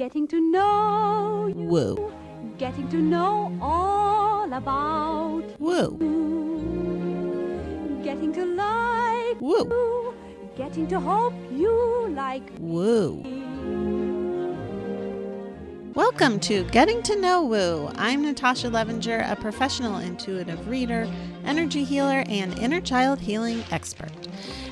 Getting to know you. Woo. Getting to know all about Woo. you. Getting to like Woo. you. Getting to hope you like Woo. me. Welcome to Getting to Know Woo. I'm Natasha Levinger, a professional intuitive reader, energy healer, and inner child healing expert.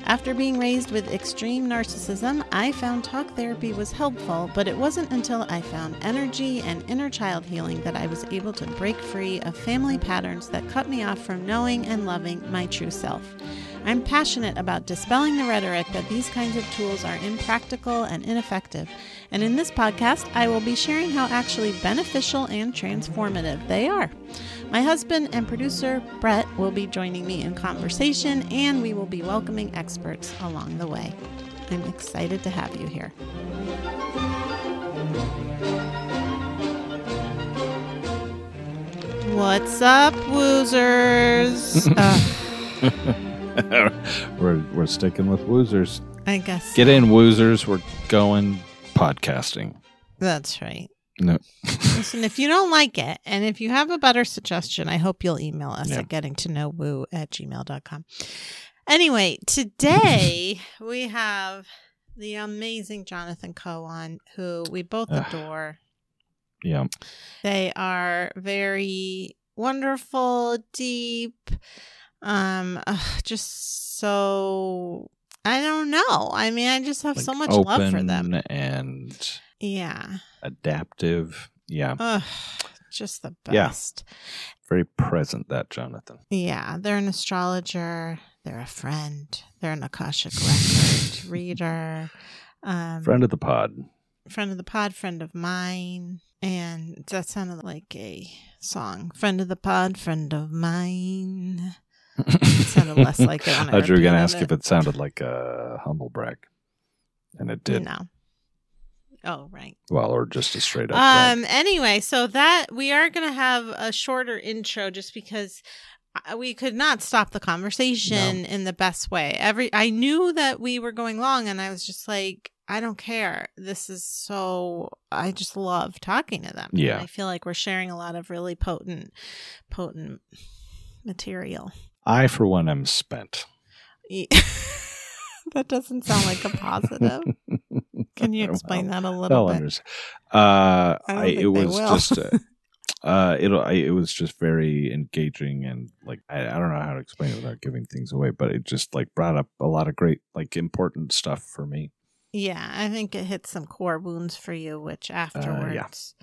After being raised with extreme narcissism, I found talk therapy was helpful, but it wasn't until I found energy and inner child healing that I was able to break free of family patterns that cut me off from knowing and loving my true self. I'm passionate about dispelling the rhetoric that these kinds of tools are impractical and ineffective. And in this podcast, I will be sharing how actually beneficial and transformative they are. My husband and producer, Brett, will be joining me in conversation, and we will be welcoming experts along the way. I'm excited to have you here. What's up, woozers? Uh, we're we're sticking with woozers. I guess Get in, woozers. We're going podcasting. that's right. No, Listen, if you don't like it, and if you have a better suggestion, I hope you'll email us Yeah. at getting to know woo at gmail.com. Anyway, today we have the amazing Jonathan Koe, who we both adore. yeah, They are very wonderful, deep, um, ugh, just so I don't know. I mean, I just have like so much love for them. and Yeah. adaptive. Yeah, Ugh, just the Yeah. best. very present. That Jonathan. Yeah, they're an astrologer. They're a friend. They're an Akashic record reader. Um, Friend of the pod. friend of the pod, friend of mine. And that sounded like a song. Friend of the pod, friend of mine. Sounded less like it I thought you were going to ask if it sounded like a humble brag, and it did. No. Oh, right. Well, or just a straight up. brag. Um. Anyway, so that we are going to have a shorter intro, just because we could not stop the conversation in the best way. Every I knew that we were going long, and I was just like, I don't care. This is so. I just love talking to them. And Yeah. I feel like we're sharing a lot of really potent, potent material. I, for one, am spent. That doesn't sound like a positive. Can you explain that a little bit? understand. Uh, I I, it was will. just, uh, uh, it, I, it was just very engaging and like, I, I don't know how to explain it without giving things away, but it just like brought up a lot of great, like important stuff for me. Yeah, I think it hit some core wounds for you, which Uh, afterwards,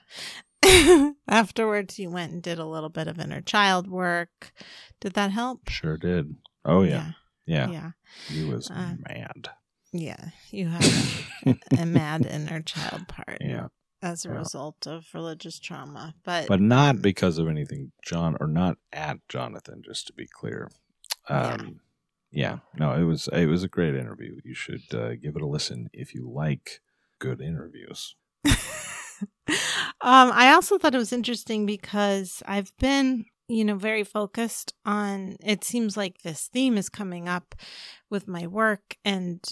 afterwards you went and did a little bit of inner child work. Did that help? Sure did. Oh yeah. yeah, Yeah. yeah, He was Uh, mad. yeah. You have a, a mad inner child part Yeah. as a Yeah. result of religious trauma, but But not because of anything John or not at Jonathan, just to be clear. Um, yeah. No, it was, it was a great interview. You should uh, give it a listen if you like good interviews. um, I also thought it was interesting because I've been, you know, very focused on. It seems like this theme is coming up with my work, and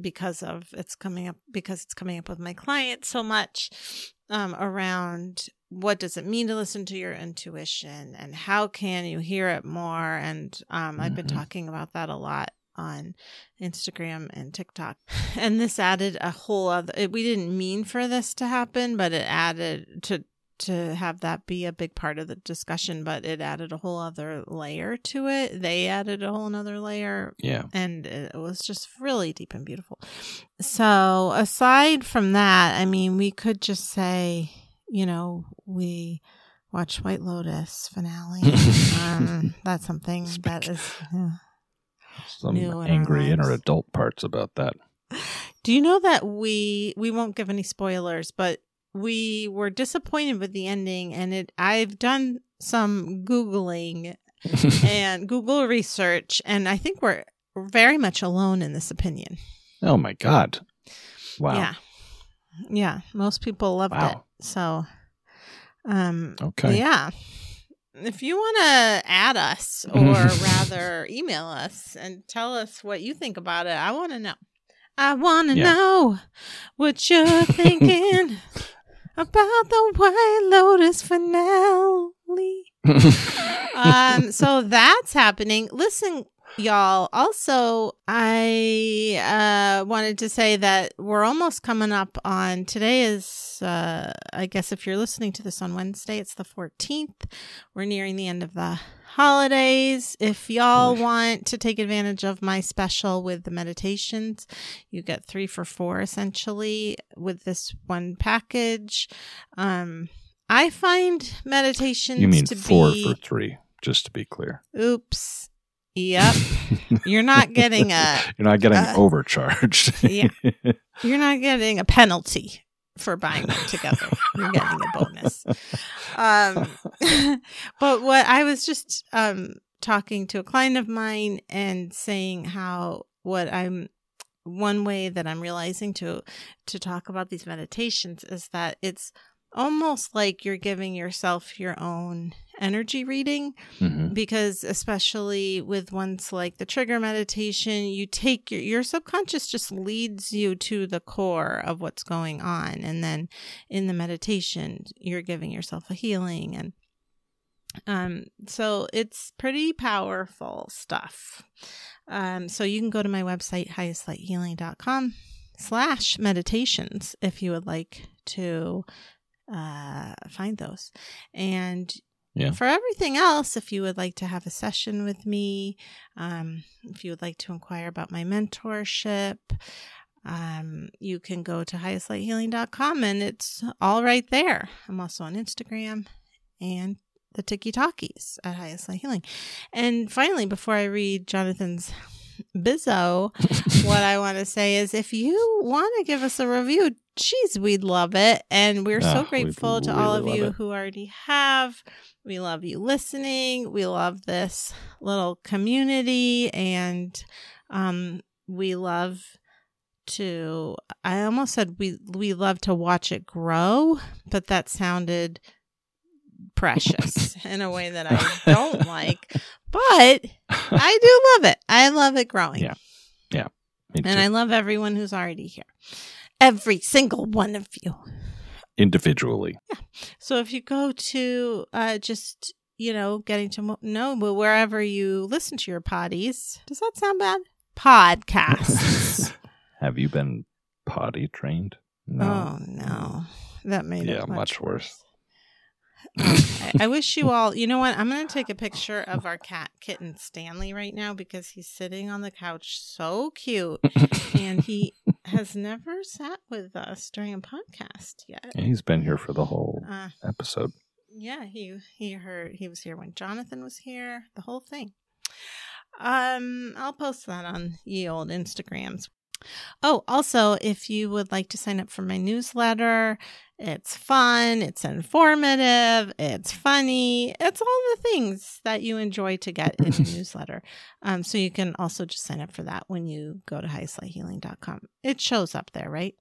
because of it's coming up because it's coming up with my clients so much um, around what does it mean to listen to your intuition and how can you hear it more and um, i've been Mhm. talking about that a lot on instagram and tiktok and this added a whole other it, we didn't mean for this to happen but it added to to have that be a big part of the discussion but it added a whole other layer to it they added a whole another layer Yeah. and it was just really deep and beautiful. So, aside from that, I mean, we could just say, you know, we watch White Lotus finale. um, that's something that is. yeah. Some in angry inner adult parts about that. Do you know that we we won't give any spoilers, but we were disappointed with the ending, and it. I've done some googling and Google research, and I think we're very much alone in this opinion. oh my god! Wow. Yeah. Yeah. Most people loved it. So um Okay. yeah. If you want to add us or rather email us and tell us what you think about it, I want to know. I want to Yeah. know what you're thinking. about the White Lotus finale. um, so that's happening. Listen, y'all. Also, I uh, wanted to say that we're almost coming up on today. Is uh, I guess if you're listening to this on Wednesday, it's the 14th. We're nearing the end of the holidays. If y'all want to take advantage of my special with the meditations, you get three for four essentially with this one package. Um, I find meditations You mean to four be for three, just to be clear. oops. Yep. You're not getting a You're not getting uh, overcharged. yeah. you're not getting a penalty for buying them together. You're getting a bonus. Um, but what I was just um, talking to a client of mine and saying how what I'm one way that I'm realizing to to talk about these meditations is that it's almost like you're giving yourself your own energy reading Mhm. because especially with ones like the trigger meditation you take your, your subconscious just leads you to the core of what's going on. And then in the meditation you're giving yourself a healing and um so it's pretty powerful stuff. Um so you can go to my website highestlighthealing.com slash meditations if you would like to uh find those. And Yeah. for everything else, if you would like to have a session with me, um, if you would like to inquire about my mentorship, um, you can go to highestlighthealing.com and it's all right there. I'm also on Instagram and the Tiki Talkies at Highest Light Healing. And finally, before I read Jonathan's bizzo, what I want to say is if you want to give us a review, geez, we'd love it. And we're so Ah, grateful to all of you it. who already have. We love you listening. We love this little community and um we love to I almost said we we love to watch it grow, but that sounded precious in a way that I don't like. But I do love it. I love it growing. Yeah. Yeah. And. I love everyone who's already here. Every single one of you. Individually. Yeah. So if you go to uh, just, you know, getting to know wherever you listen to your potties, does that sound bad? Podcasts. Have you been potty trained? Oh, no. That made Yeah, it much worse. I, I wish you all, you know what? I'm going to take a picture of our cat kitten Stanley right now because he's sitting on the couch so cute and he has never sat with us during a podcast yet. And he's been here for the whole Uh, episode. yeah, he he heard he was here when Jonathan was here, the whole thing. Um, I'll post that on ye old Instagrams. Oh, also, if you would like to sign up for my newsletter, it's fun, it's informative, it's funny, it's all the things that you enjoy to get in a newsletter. Um, so you can also just sign up for that when you go to highestlighthealing.com. It shows up there, right?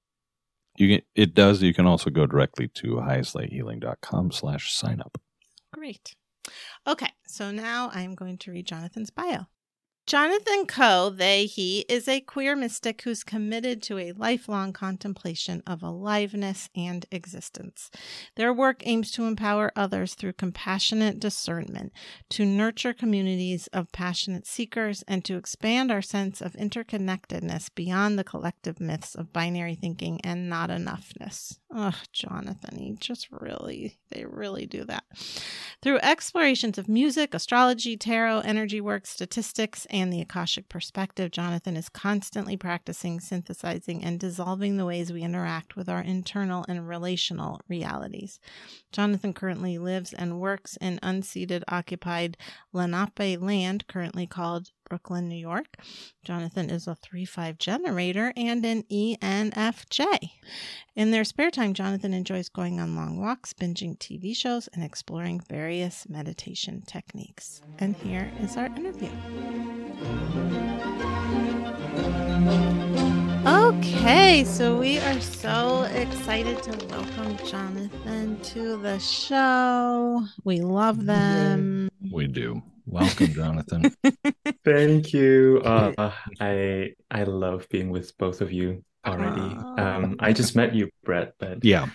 You can, it does. You can also go directly to highestlighthealing.com slash sign up. Great. Okay, so now I'm going to read Jonathan's bio. Jonathan Koe, they, he, is a queer mystic who's committed to a lifelong contemplation of aliveness and existence. Their work aims to empower others through compassionate discernment, to nurture communities of passionate seekers, and to expand our sense of interconnectedness beyond the collective myths of binary thinking and not enoughness. Ugh, Jonathan, he just really, they really do that. Through explorations of music, astrology, tarot, energy work, statistics, the Akashic perspective, Jonathan is constantly practicing, synthesizing, and dissolving the ways we interact with our internal and relational realities. Jonathan currently lives and works in unceded occupied Lenape land, currently called Brooklyn, New York. Jonathan is a 3 5 generator and an ENFJ. In their spare time, Jonathan enjoys going on long walks, binging TV shows, and exploring various meditation techniques. And here is our interview. Okay, so we are so excited to welcome Jonathan to the show. We love them. We do. Welcome, Jonathan. Thank you. Uh, I I love being with both of you already. Aw. Um, I just met you, Brett, but yeah.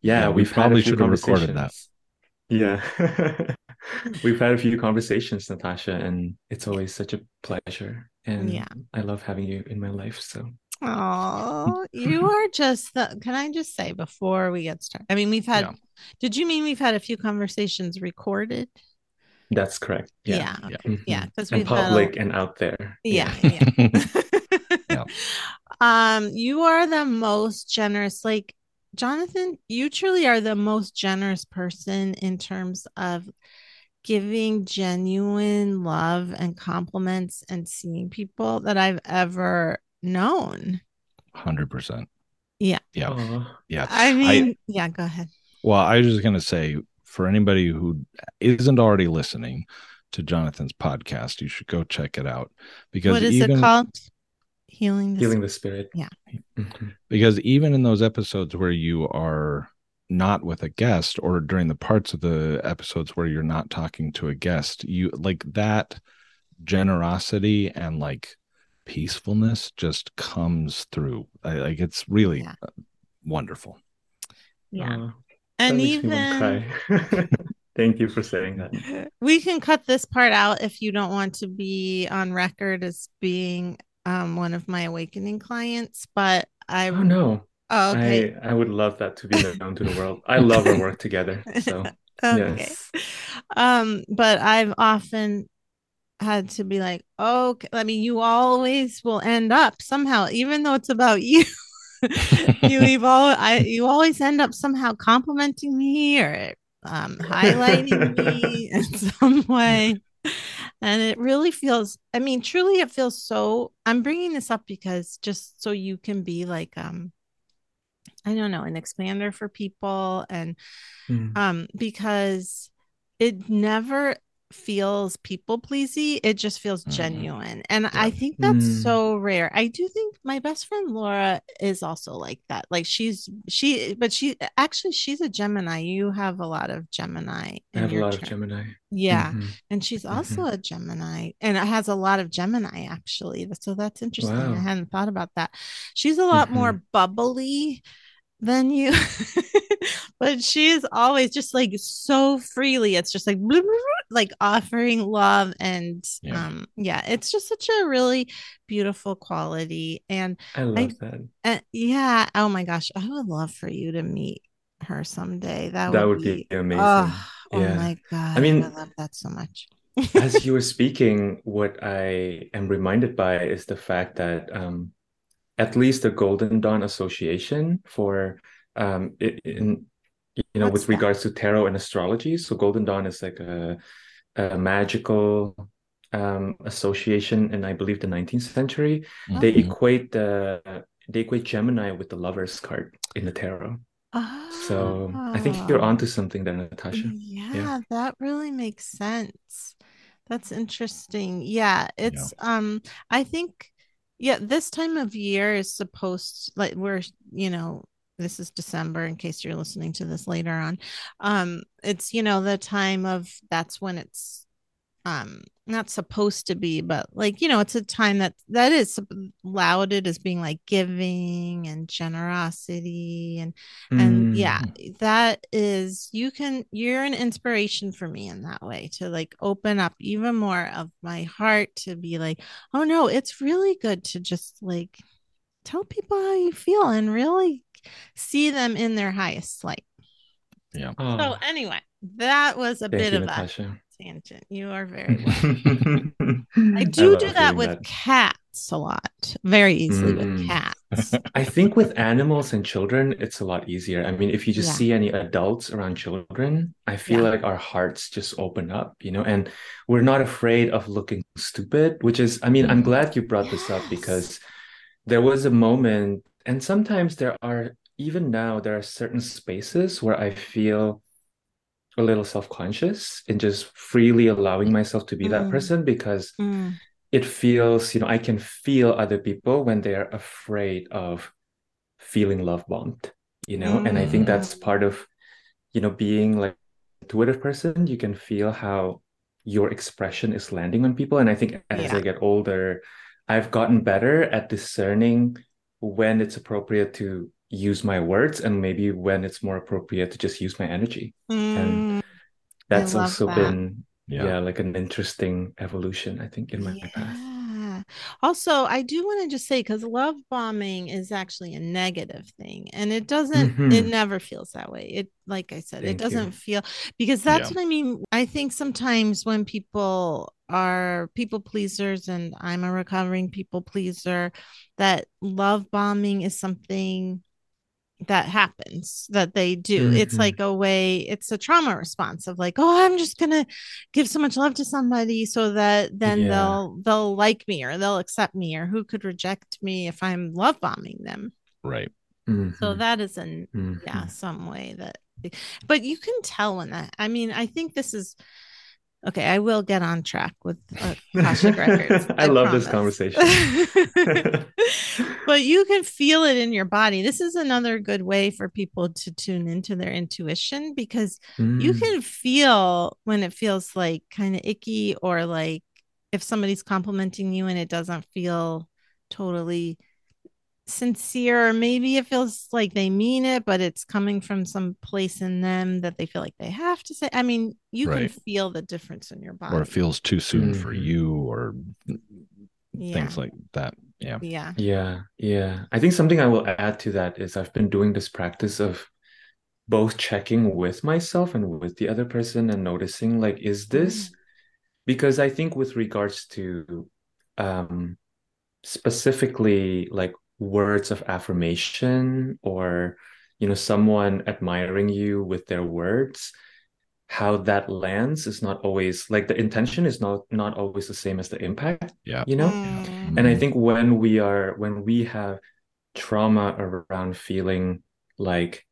yeah, Yeah, we we've had a probably should have recorded that. Yeah. We've had a few conversations, Natasha, and it's always such a pleasure. And Yeah. I love having you in my life. So Oh, you are just the. Can I just say before we get started? I mean, we've had. Yeah. Did you mean we've had a few conversations recorded? That's correct. Yeah. Yeah. Yeah. Yeah, because And we've had a- public and out there. Yeah, yeah. Yeah. Um, you are the most generous. Like Jonathan, you truly are the most generous person in terms of giving genuine love and compliments and seeing people that I've ever known. Hundred percent. Yeah. Yeah. Aw. Yeah. I mean, yeah, go ahead. Well, I was just going to say for anybody who isn't already listening to Jonathan's podcast, you should go check it out because What is even it called? Healing the Healing the spirit. Yeah. Mhm. because even in those episodes where you are not with a guest or during the parts of the episodes where you're not talking to a guest, you like that generosity and like peacefulness just comes through. I, like it's really Yeah. uh, wonderful. Yeah. Aw, that and makes me wanna even. Thank you for saying that. we can cut this part out if you don't want to be on record as being um one of my awakening clients but i Oh no. oh, okay I, I would love that to be known to the world. I love our work together. So okay yes. um but i've often had to be like okay i mean you always will end up somehow even though it's about you you evolve i you always end up somehow complimenting me or um highlighting me in some way and it really feels i mean truly it feels so i'm bringing this up because just so you can be like um i don't know an expander for people and Mm. um because it never feels people pleasy it just feels Mhm. genuine and i think that's Mm. so rare i do think my best friend laura is also like that like she's she but she actually she's a gemini you have a lot of gemini I have a lot of. Gemini. yeah Mhm. and she's also a gemini and it has a lot of gemini actually so that's interesting i hadn't thought about that she's a lot more bubbly than you but she is always just like so freely it's just like like offering love and Yeah. um yeah it's just such a really beautiful quality and I love that. uh, yeah oh my gosh i would love for you to meet her someday that, That would would be be amazing. oh, oh my god I mean- i love that so much As you were speaking, what I am reminded by is the fact that um, at least the Golden Dawn Association for um, in you know What's with that? regards to tarot and astrology. So Golden Dawn is like a, a magical um, association in I believe the 19th century. They Mhm. equate the they equate Gemini with the Lover's card in the tarot. So I think you're Ah. onto something there, Natasha. Yeah, that really makes sense. That's interesting. Yeah, it's um I think yeah, this time of year is supposed like we're, you know, this is December in case you're listening to this later on. Um it's, you know, the time of that's when it's um not supposed to be but like you know it's a time that that is lauded as being like giving and generosity and and Mm. yeah that is you can you're an inspiration for me in that way to like open up even more of my heart to be like oh no it's really good to just like tell people how you feel and really see them in their highest light Yeah. so Oh, anyway that was a thank bit you, of a tangent you are very welcome I do do that with that. cats a lot, very easily with Mm. cats. I think with animals and children, it's a lot easier. I mean, if you just Yeah. see any adults around children, I feel Yeah. like our hearts just open up, you know, and we're not afraid of looking stupid, which is, I mean, I'm glad you brought this up because there was a moment, and sometimes there are, even now, there are certain spaces where I feel a little self-conscious in just freely allowing myself to be that Mm. person because Mm, it feels, you know, I can feel other people when they're afraid of feeling love bombed, you know, and I think that's Mm. part of, you know, being like intuitive person. You can feel how your expression is landing on people. And I think as Yeah. I get older, I've gotten better at discerning when it's appropriate to use my words and maybe when it's more appropriate to just use my energy. Mm, That's also that. been Yeah. yeah. like an interesting evolution, I think, in my path. Also, I do want to just say because love bombing is actually a negative thing, and it doesn't, it Mhm. never feels that way. It, like I said, it Thank you. doesn't feel because that's Yeah. what I mean. I think sometimes when people are people pleasers, and I'm a recovering people pleaser, that love bombing is something that happens that they do it's Mhm. like a way it's a trauma response of like oh i'm just gonna give so much love to somebody so that then Yeah. they'll they'll like me or they'll accept me or who could reject me if i'm love bombing them Right. so Mhm. that is an Mhm. yeah some way that but you can tell when that i mean i think this is okay i will get on track with uh, Akashic records I love this conversation. but you can feel it in your body this is another good way for people to tune into their intuition because you Mm. can feel when it feels like kind of icky or like if somebody's complimenting you and it doesn't feel totally sincere or maybe it feels like they mean it but it's coming from some place in them that they feel like they have to say i mean you Right. can feel the difference in your body Or it feels too soon for Mhm. you, or Yeah. things like that. Yeah. yeah Yeah, yeah. I think something I will add to that is I've been doing this practice of both checking with myself and with the other person and noticing like, is this because I think with regards to um specifically like words of affirmation or you know someone admiring you with their words how that lands is not always like the intention is not not always the same as the impact Yeah. you know Mm. and I think when we are when we have trauma around feeling like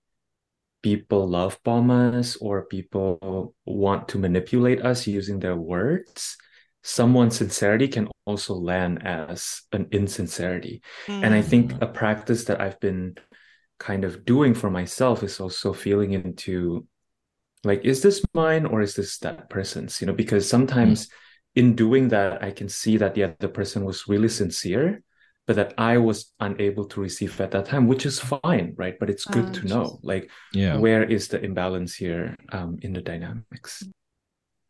people love bomb us or people want to manipulate us using their words, someone's sincerity can also land as an insincerity. And I think Mm. a practice that I've been kind of doing for myself is also feeling into like, is this mine or is this that person's? You know, because sometimes in doing that, I can see that the other person was really sincere, but that I was unable to receive at that time, which is fine, right? But it's good to know, like, Yeah. where is the imbalance here um, in the dynamics?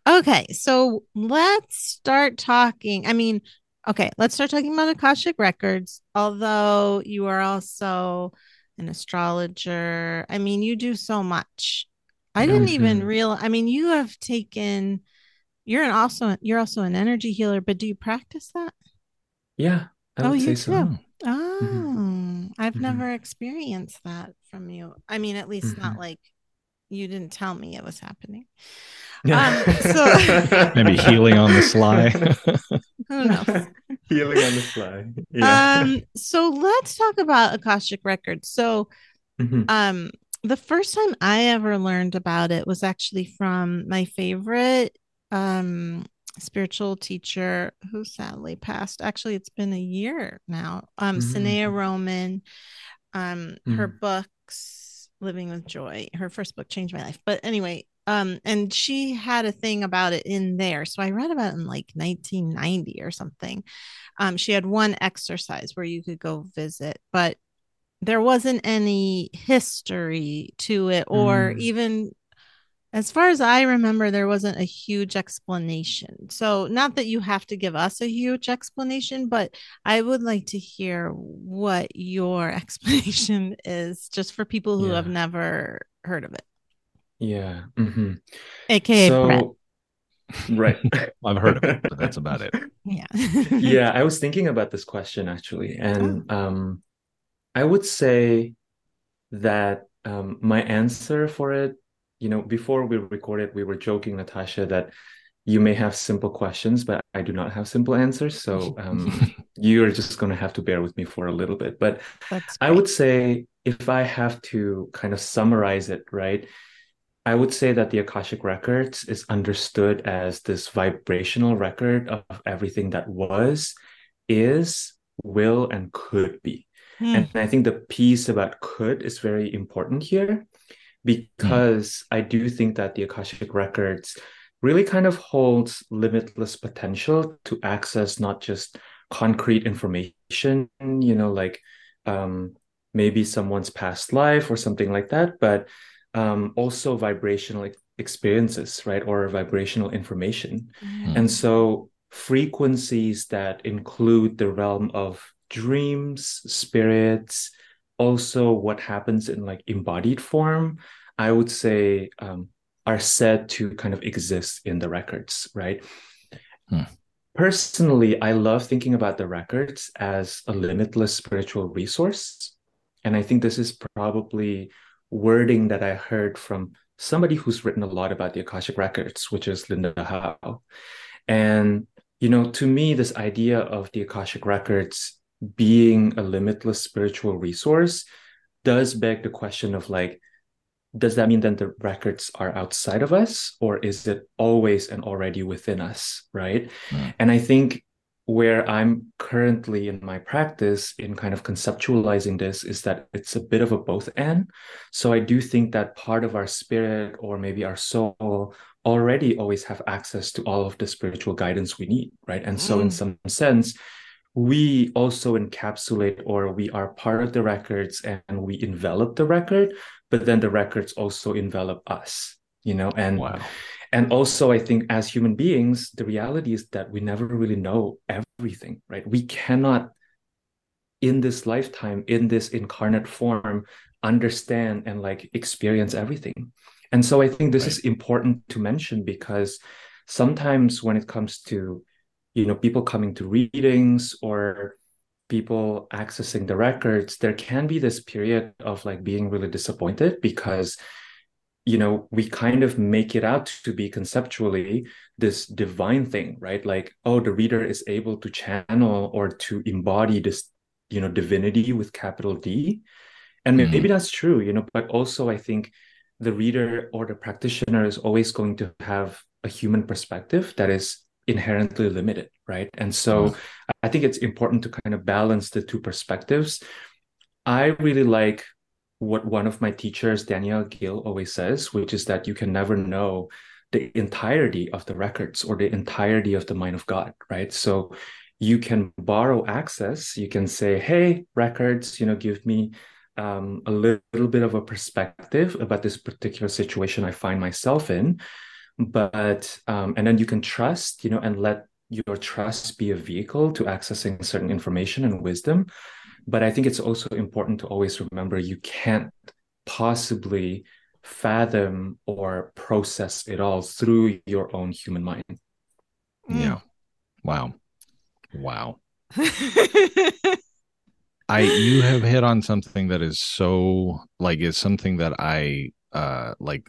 Okay, so let's start talking. I mean, okay, let's start talking about Akashic records. Although you are also an astrologer, I mean, you do so much. I didn't even realize. I mean, you have taken. You're an also you're also an energy healer, but do you practice that? Yeah, I Oh, you say so. do? Oh, I've Mhm. never experienced that from you. I mean, at least not Mhm. like you didn't tell me it was happening. Yeah. Um, so- Maybe healing on the sly. Who knows? Healing on the fly. Yeah. Um, so let's talk about Akashic Records. So, Mhm. um, the first time I ever learned about it was actually from my favorite um spiritual teacher who sadly passed. Actually, it's been a year now. Um, Mm. Sanaya Roman. Um, her Mm. books, Living with Joy. Her first book changed my life. But anyway, um, and she had a thing about it in there. So I read about it in like 1990 or something. Um, she had one exercise where you could go visit, but there wasn't any history to it, or Mm. even as far as I remember, there wasn't a huge explanation. So, not that you have to give us a huge explanation, but I would like to hear what your explanation is, just for people who have never heard of it, Yeah. mhm. aka Brett. So, right. I've heard of it, but that's about it. Yeah. yeah, I was thinking about this question actually, and um, I would say that um, my answer for it, you know, before we recorded, we were joking, Natasha, that you may have simple questions, but I do not have simple answers. So um, you're just going to have to bear with me for a little bit. But I would say if I have to kind of summarize it, right? I would say that the Akashic Records is understood as this vibrational record of everything that was, is, will, and could be. Hmm. And I think the piece about could is very important here because I do think that the Akashic Records really kind of holds limitless potential to access not just concrete information, you know, like um, maybe someone's past life or something like that, but um, also vibrational experiences, right? Or vibrational information. Mm-hmm. And so frequencies that include the realm of dreams, spirits, also what happens in like embodied form, I would say um, are said to kind of exist in the records, right? Hmm. Personally, I love thinking about the records as a limitless spiritual resource. And I think this is probably wording that I heard from somebody who's written a lot about the Akashic Records, which is Linda Howe. And, you know, to me, this idea of the Akashic Records being a limitless spiritual resource does beg the question of like, does that mean that the records are outside of us or is it always and already within us right mm. and i think where i'm currently in my practice in kind of conceptualizing this is that it's a bit of a both and so i do think that part of our spirit or maybe our soul already always have access to all of the spiritual guidance we need right and mm. so in mm. some sense we also encapsulate or we are part of the records and we envelop the record but then the records also envelop us you know and wow. And also i think as human beings the reality is that we never really know everything right we cannot in this lifetime in this incarnate form understand and like experience everything and so i think this right. is important to mention because sometimes when it comes to you know people coming to readings or people accessing the records there can be this period of like being really disappointed because you know we kind of make it out to be conceptually this divine thing right like oh the reader is able to channel or to embody this you know divinity with capital d and mm-hmm. maybe that's true you know but also i think the reader or the practitioner is always going to have a human perspective that is inherently limited right and so mm. i think it's important to kind of balance the two perspectives i really like what one of my teachers danielle gill always says which is that you can never know the entirety of the records or the entirety of the mind of god right? So you can borrow access. You can say hey records you know give me um, a little, bit of a perspective about this particular situation i find myself in. But um, and then you can trust you know and let your trust be a vehicle to accessing certain information and wisdom but i think it's also important to always remember you can't possibly fathom or process it all through your own human mind. Yeah. Wow. Wow. I you have hit on something that is so like is something that i uh like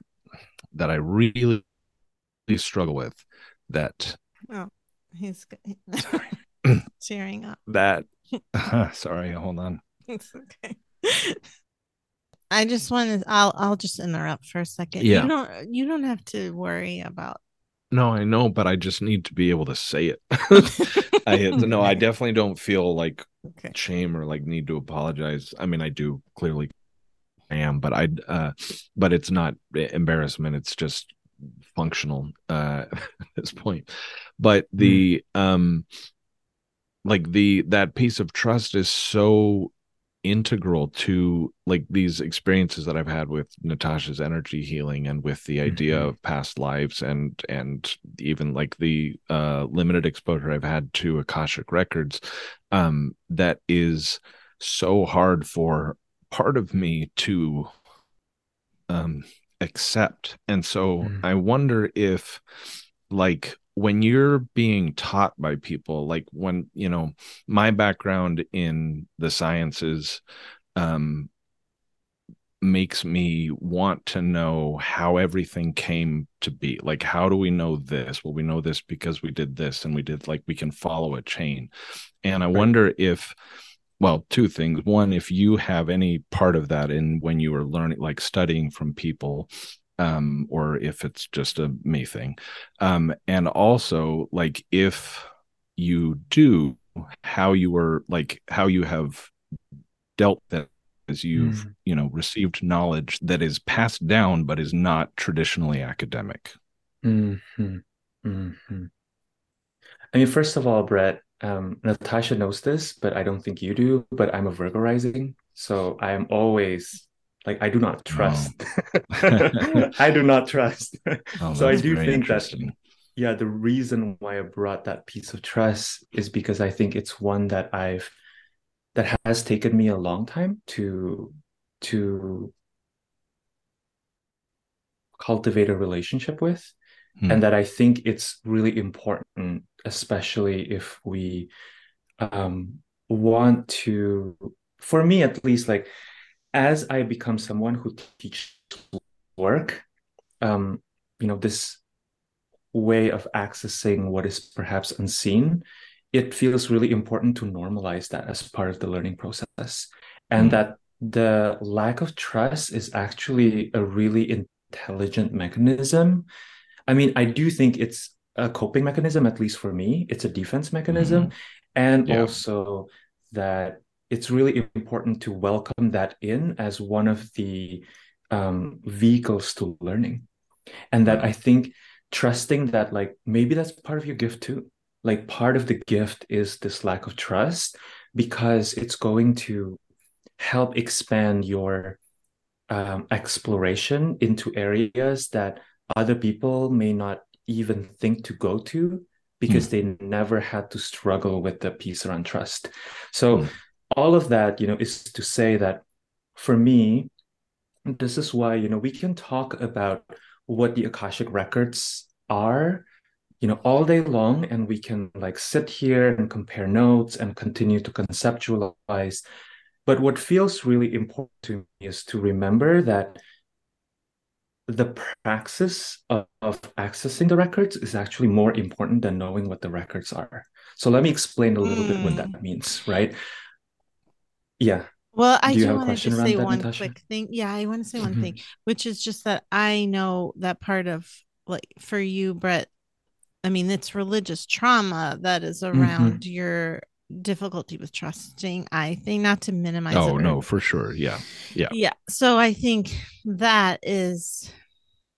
that i really struggle with that oh he's cheering up. That sorry hold on it's okay i just want to i'll i'll just interrupt for a second yeah. you don't you don't have to worry about no i know but i just need to be able to say it i no i definitely don't feel like okay. shame or like need to apologize i mean i do clearly I am, but I, uh, but it's not embarrassment. It's just functional uh, at this point. But the mm. um, like the that piece of trust is so integral to like these experiences that I've had with Natasha's energy healing and with the idea mm-hmm. of past lives and and even like the uh limited exposure I've had to Akashic records um that is so hard for part of me to um accept. And so mm. I wonder if, like, when you're being taught by people, like when, you know, my background in the sciences, um, makes me want to know how everything came to be. Like, how do we know this? Well, we know this because we did this and we did like we can follow a chain. And I right. wonder if well two things one if you have any part of that in when you were learning like studying from people um or if it's just a me thing um and also like if you do how you were like how you have dealt that as you've mm. you know received knowledge that is passed down but is not traditionally academic mm-hmm. Mm-hmm. i mean first of all brett um, Natasha knows this, but I don't think you do. But I'm a Virgo rising, so I am always like I do not trust. Oh. I do not trust. Oh, so I do think that yeah, the reason why I brought that piece of trust is because I think it's one that I've that has taken me a long time to to cultivate a relationship with hmm. and that I think it's really important especially if we um, want to for me at least like as I become someone who teaches work um, you know this way of accessing what is perhaps unseen, it feels really important to normalize that as part of the learning process. And mm. that the lack of trust is actually a really intelligent mechanism. I mean, I do think it's a coping mechanism, at least for me, it's a defense mechanism. Mm. And yeah. also that it's really important to welcome that in as one of the um, vehicles to learning. And that I think trusting that like maybe that's part of your gift too like part of the gift is this lack of trust because it's going to help expand your um, exploration into areas that other people may not even think to go to because mm. they never had to struggle with the piece around trust so mm. All of that you know is to say that for me this is why you know we can talk about what the Akashic records are, you know, all day long, and we can like sit here and compare notes and continue to conceptualize. But what feels really important to me is to remember that the praxis of, of, accessing the records is actually more important than knowing what the records are. So let me explain a little mm. bit what that hmm. means, right? Yeah. Well, I do, do want to just say one Natasha? quick thing. Yeah, I want to say one mm-hmm. thing, which is just that I know that part of like for you, Brett. I mean, it's religious trauma that is around mm-hmm. your difficulty with trusting. I think not to minimize. Oh no, for sure. Yeah, yeah, yeah. So I think that is,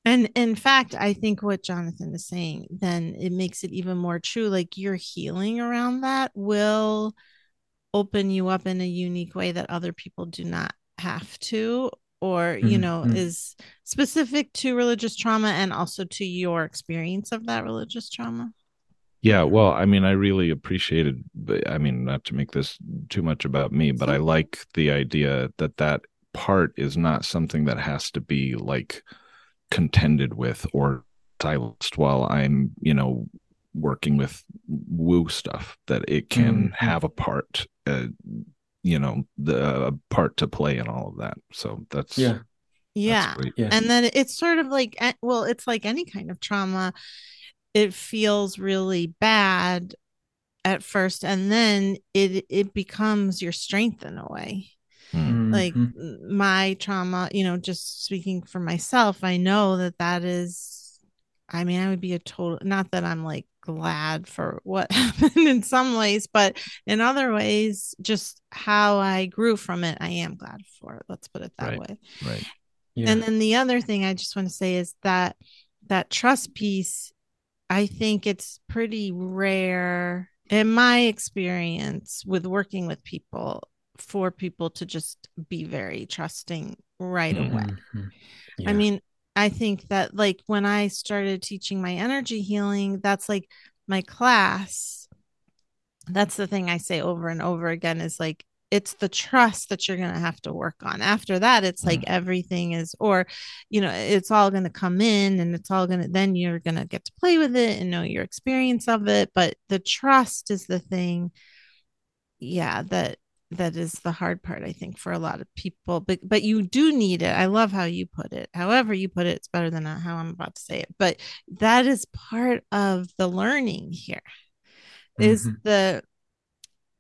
and in fact, I think what Jonathan is saying, then it makes it even more true. Like your healing around that will open you up in a unique way that other people do not have to or you know mm-hmm. is specific to religious trauma and also to your experience of that religious trauma yeah well i mean i really appreciated i mean not to make this too much about me but i like the idea that that part is not something that has to be like contended with or silenced while i'm you know working with woo stuff that it can mm-hmm. have a part uh, you know the part to play in all of that. So that's yeah. Yeah. yeah. And then it's sort of like well it's like any kind of trauma. It feels really bad at first and then it it becomes your strength in a way. Mm-hmm. like my trauma you know just speaking for myself i know that that is i mean i would be a total not that i'm like glad for what happened in some ways, but in other ways, just how I grew from it, I am glad for it. Let's put it that right. way. Right. Yeah. And then the other thing I just want to say is that that trust piece, I think it's pretty rare in my experience with working with people for people to just be very trusting right mm-hmm. away. Yeah. I mean, I think that like when I started teaching my energy healing, that's like my class. That's the thing I say over and over again is like it's the trust that you're going to have to work on. After that, it's like mm. everything is, or, you know, it's all going to come in and it's all going to, then you're going to get to play with it and know your experience of it. But the trust is the thing. Yeah. That that is the hard part i think for a lot of people but but you do need it. I love how you put it. However you put it it's better than how i'm about to say it. But that is part of the learning here is mm-hmm. the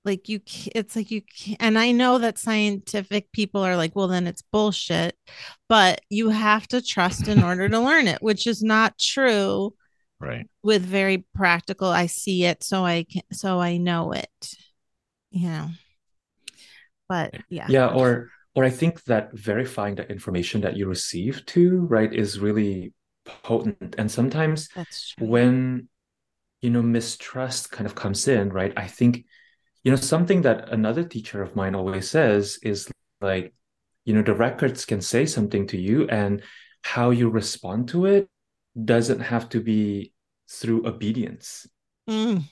like you it's like you and i know that scientific people are like well then it's bullshit but you have to trust in order to learn it which is not true right. with very practical i see it so i can so i know it. You know but yeah. yeah. Or or i think that verifying the information that you receive too right is really potent. And sometimes when you know mistrust kind of comes in right i think you know something that another teacher of mine always says is like you know the records can say something to you and how you respond to it doesn't have to be through obedience. Mm.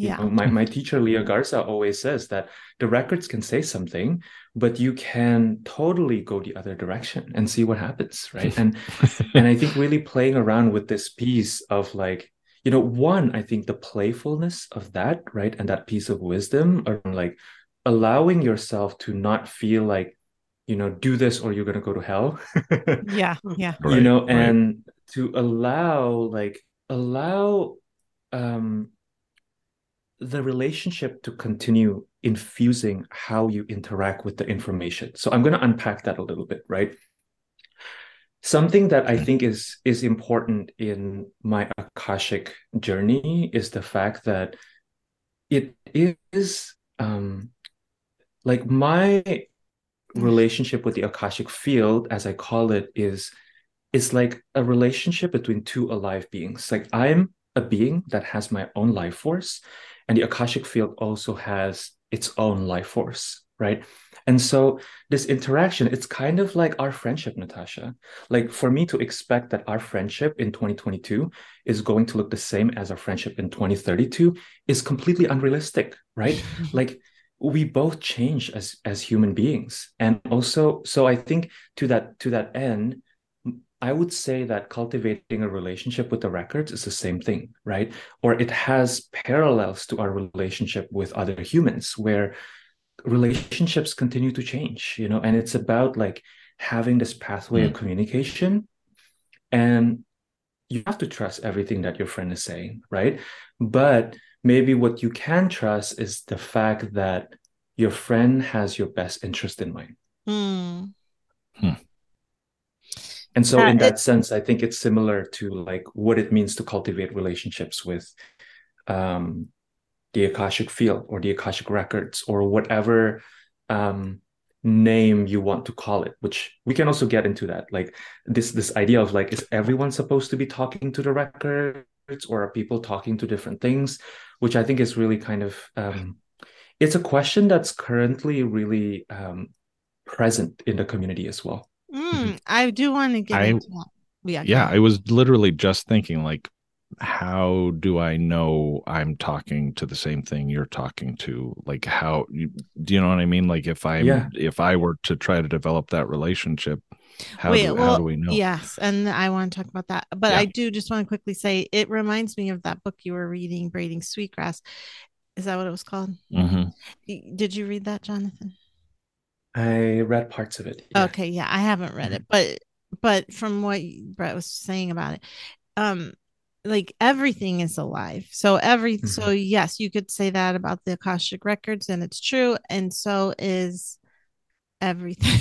You Yeah. know, my, my teacher leah garza always says that the records can say something but you can totally go the other direction and see what happens right and and i think really playing around with this piece of like you know one i think the playfulness of that right and that piece of wisdom around like allowing yourself to not feel like you know do this or you're going to go to hell Yeah. Yeah. you Right, know right. and to allow like allow um the relationship to continue infusing how you interact with the information. So i'm going to unpack that a little bit right? Something that i think is is important in my akashic journey is the fact that it is um like my relationship with the akashic field as i call it is is like a relationship between two alive beings. Like i'm a being that has my own life force and the akashic field also has its own life force right? And so this interaction it's kind of like our friendship natasha. Like for me to expect that our friendship in 2022 is going to look the same as our friendship in 2032 is completely unrealistic right? Like we both change as as human beings. And also so i think to that to that end i would say that cultivating a relationship with the records is the same thing right or it has parallels to our relationship with other humans where relationships continue to change you know and it's about like having this pathway Mm. of communication and you have to trust everything that your friend is saying right but maybe what you can trust is the fact that your friend has your best interest in mind Mm. And so Yeah, in that it- sense i think it's similar to like what it means to cultivate relationships with um the akashic field or the akashic records or whatever um name you want to call it which we can also get into that. Like this this idea of like is everyone supposed to be talking to the records or are people talking to different things which i think is really kind of um it's a question that's currently really um present in the community as well Mm. I do want to get I- into that. Yeah. yeah i was literally just thinking like how do i know i'm talking to the same thing you're talking to like how do you know what i mean like if i'm Yeah. if i were to try to develop that relationship how, Wait, do, well, how do we know Yes, and I want to talk about that. But Yeah. I do just want to quickly say it reminds me of that book you were reading, Braiding Sweetgrass. Is that what it was called? Mhm. Did you read that, Jonathan? I read parts of it yeah. Okay, yeah, I haven't read it, but but from what Brett was saying about it, um, like everything is alive. So every so yes, you could say that about the Akashic records, and it's true, and so is everything.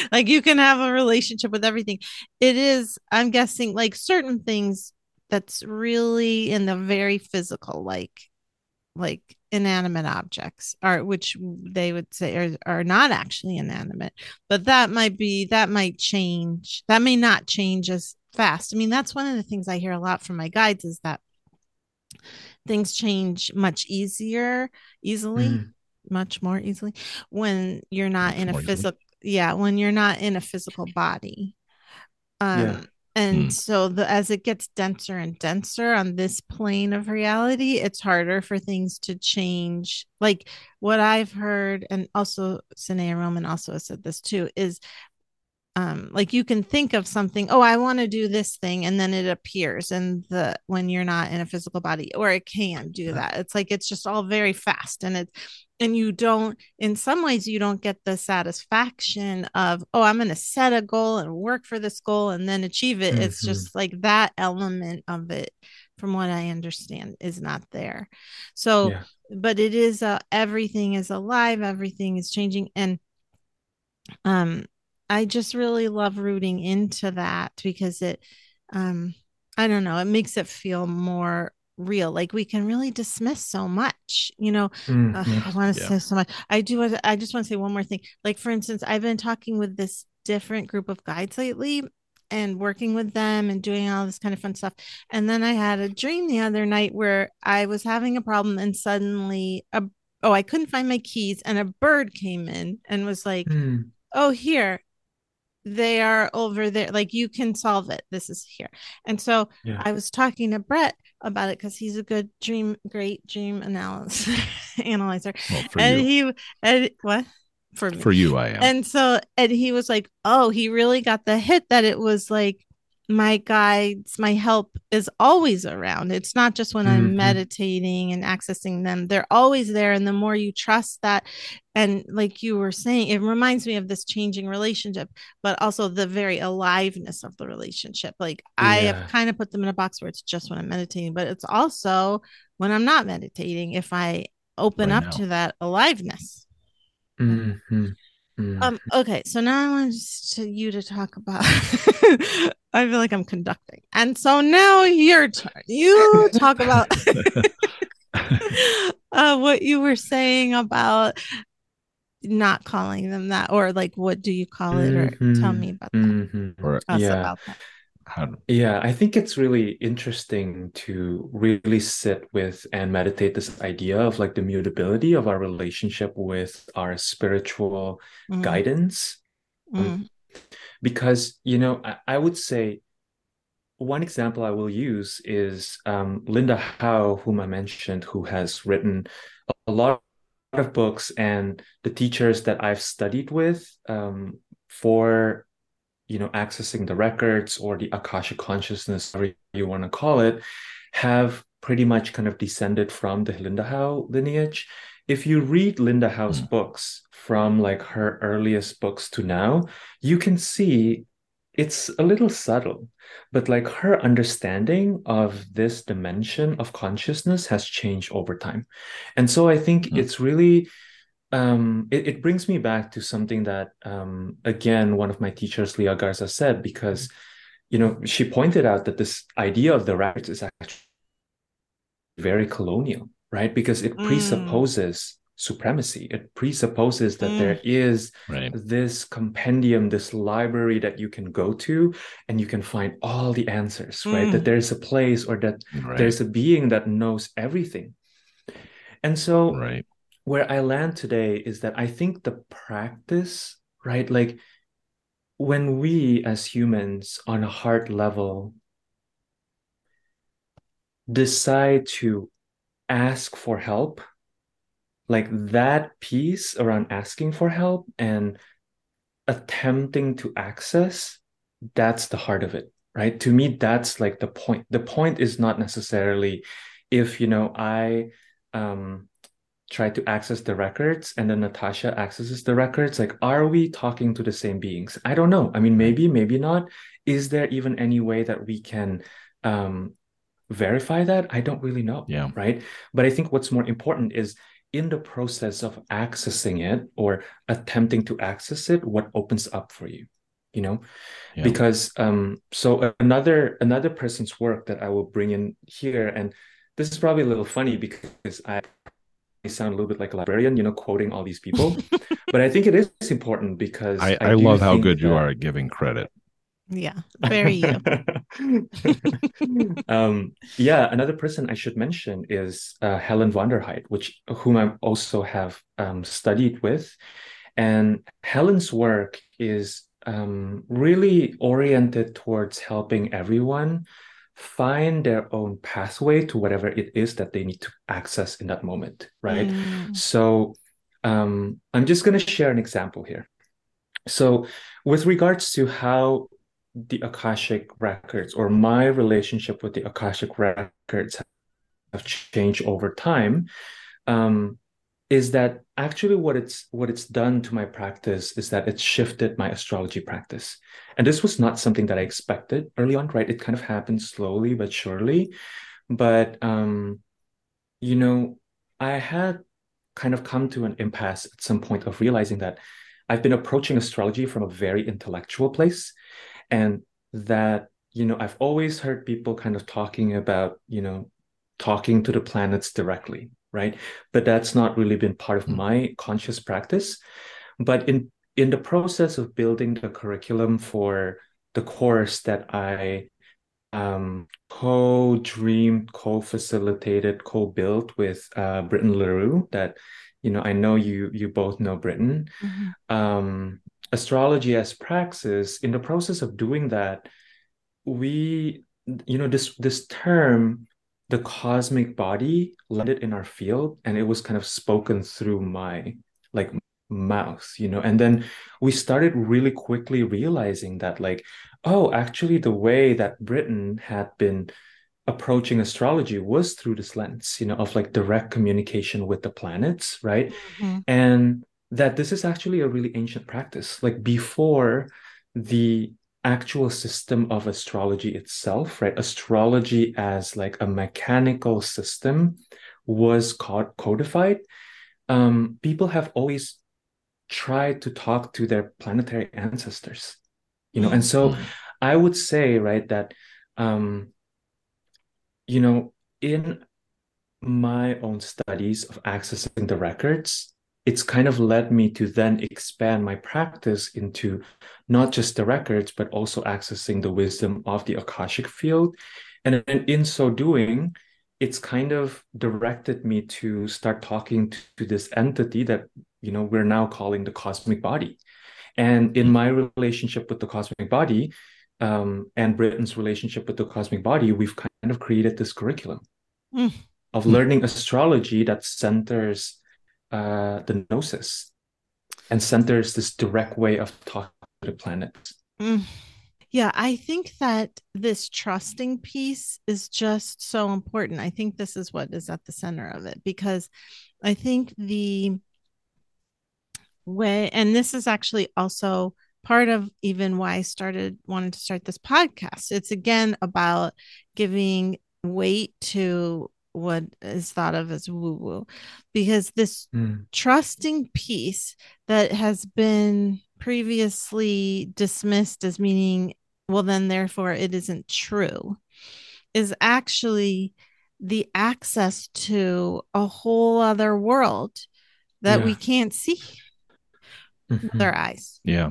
like you can have a relationship with everything. It is, I'm guessing, like certain things that's really in the very physical, like like inanimate objects are which they would say are, are not actually inanimate but that might be that might change that may not change as fast i mean that's one of the things i hear a lot from my guides is that things change much easier easily Mhm. much more easily when you're not Much in a physical yeah when you're not in a physical body um Yeah. And Hmm. so the as it gets denser and denser on this plane of reality it's harder for things to change. Like what i've heard and also Sanaya Roman also said this too is um like you can think of something oh i want to do this thing and then it appears and the when you're not in a physical body or it can do that. It's like it's just all very fast and it and you don't in some ways you don't get the satisfaction of oh i'm going to set a goal and work for this goal and then achieve it it's Mhm. just like that element of it from what i understand is not there so Yeah. but it is uh, everything is alive everything is changing and um i just really love rooting into that because it um i don't know it makes it feel more real like we can really dismiss so much you know. Ugh, I want to Yeah. say so much. I do. want- I just want to say one more thing. Like for instance, I've been talking with this different group of guides lately, and working with them and doing all this kind of fun stuff. And then I had a dream the other night where I was having a problem and suddenly a oh, I couldn't find my keys and a bird came in and was like, Hmm. "Oh, here. They are over there. Like you can solve it. This is here." And so Yeah. I was talking to Brett about it because he's a good dream, great dream analysis analyzer. Well, and you, he and what for me for you, I am. and so and he was like oh he really got the hit that it was like my guides my help is always around it's not just when i'm Mhm. meditating and accessing them they're always there and the more you trust that and like you were saying it reminds me of this changing relationship but also the very aliveness of the relationship like i have kind of put them in a box where it's just when i'm meditating but it's also when i'm not meditating if i open Right up now. to that aliveness Mhm. Mhm. um. Okay. So now I want to you to talk about. I feel like I'm conducting, and so now your turn. You talk about uh, what you were saying about not calling them that, or like what do you call it, or tell Mhm. me about that. Mhm. or Us Yeah. about that. How, Yeah, I think it's really interesting to really sit with and meditate this idea of like the mutability of our relationship with our spiritual Mm, guidance. mm, Because, you know, I, I would say one example I will use is um, Linda Howe, whom I mentioned, who has written a lot of books, and the teachers that I've studied with um, for you know accessing the records or the akashic consciousness whatever you want to call it have pretty much kind of descended from the linda howe lineage if you read linda howe's Hmm. books from like her earliest books to now you can see it's a little subtle but like her understanding of this dimension of consciousness has changed over time and so i think Hmm. it's really um, it, it brings me back to something that um, again one of my teachers leah garza said because you know she pointed out that this idea of the records is actually very colonial right because it Mm. presupposes supremacy it presupposes that Mm. there is right? this compendium this library that you can go to and you can find all the answers right Mm. that there's a place or that Right. there's a being that knows everything and so right. Where I land today is that I think the practice, right? Like when we as humans on a heart level decide to ask for help, like that piece around asking for help and attempting to access, that's the heart of it, right? To me, that's like the point. The point is not necessarily if, you know, I, um, try to access the records and then Natasha accesses the records, like, are we talking to the same beings? I don't know. I mean, maybe, maybe not. Is there even any way that we can um, verify that? I don't really know. Yeah. Right. But I think what's more important is in the process of accessing it or attempting to access it, what opens up for you, you know? Yeah. Because um, so another another person's work that I will bring in here, and this is probably a little funny because I sound a little bit like a librarian, you know, quoting all these people. but I think it is important because I, I, do love how think good you are at giving credit. Yeah. Very you. um, yeah, another person I should mention is uh, Helen Vonderheit, which whom I also have um, studied with, and Helen's work is um, really oriented towards helping everyone find their own pathway to whatever it is that they need to access in that moment, right? Mm, So um, I'm just going to share an example here. So, with regards to how the Akashic records or my relationship with the Akashic records have changed over time, um, is that actually what it's what it's done to my practice is that it's shifted my astrology practice. And this was not something that I expected early on, right? It kind of happened slowly but surely. But um, you know, I had kind of come to an impasse at some point of realizing that I've been approaching astrology from a very intellectual place and that you know I've always heard people kind of talking about you know talking to the planets directly right but that's not really been part of Mm. my conscious practice but in in the process of building the curriculum for the course that I um, co-dreamed, co-facilitated, co-built with uh, Britton LaRue that you know I know you you both know Britton. Mm-hmm. Um, astrology as praxis. In the process of doing that, we you know this this term the cosmic body landed in our field and it was kind of spoken through my like mouth you know? And then we started really quickly realizing that like oh actually the way that britton had been approaching astrology was through this lens you know of like direct communication with the planets right? Mm-hmm. and that this is actually a really ancient practice. Like before the actual system of astrology itself, right? Astrology as like a mechanical system was codified. Um, people have always tried to talk to their planetary ancestors, you know, and so mm-hmm. I would say, right, that, um, you know, in my own studies of accessing the records, it's kind of led me to then expand my practice into not just the records, but also accessing the wisdom of the Akashic field. And in so doing, it's kind of directed me to start talking to, to this entity that you know we're now calling the cosmic body. And in my relationship with the cosmic body, um, and Britton's relationship with the cosmic body, we've kind of created this curriculum mm. of learning astrology that centers uh, the gnosis and centers this direct way of talking to the planet. Mm. Yeah, I think that this trusting piece is just so important. I think this is what is at the center of it because I think the way, and this is actually also part of even why I started wanting to start this podcast. It's again about giving weight to what is thought of as woo woo because this mm. trusting piece that has been previously dismissed as meaning well then therefore it isn't true is actually the access to a whole other world that yeah. we can't see mm-hmm. with our eyes yeah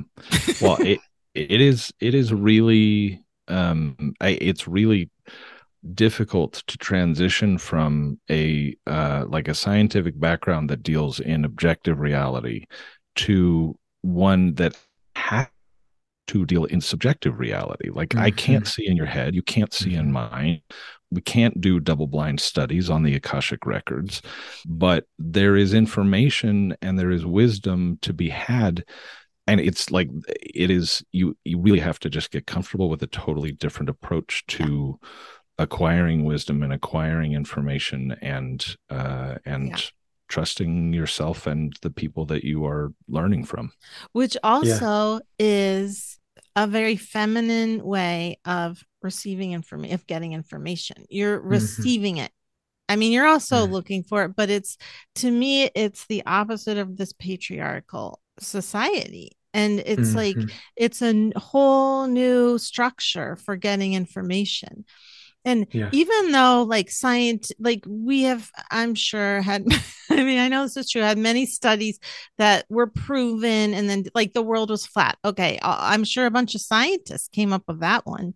well it it is it is really um I, it's really difficult to transition from a uh, like a scientific background that deals in objective reality to one that has to deal in subjective reality like mm-hmm. i can't see in your head you can't see in mm-hmm. mine we can't do double blind studies on the akashic records but there is information and there is wisdom to be had and it's like it is you you really have to just get comfortable with a totally different approach to acquiring wisdom and acquiring information and uh, and yeah. trusting yourself and the people that you are learning from which also yeah. is a very feminine way of receiving information of getting information you're mm-hmm. receiving it i mean you're also mm-hmm. looking for it but it's to me it's the opposite of this patriarchal society and it's mm-hmm. like it's a whole new structure for getting information and yeah. even though like science like we have i'm sure had i mean i know this is true had many studies that were proven and then like the world was flat. Okay i'm sure a bunch of scientists came up with that one.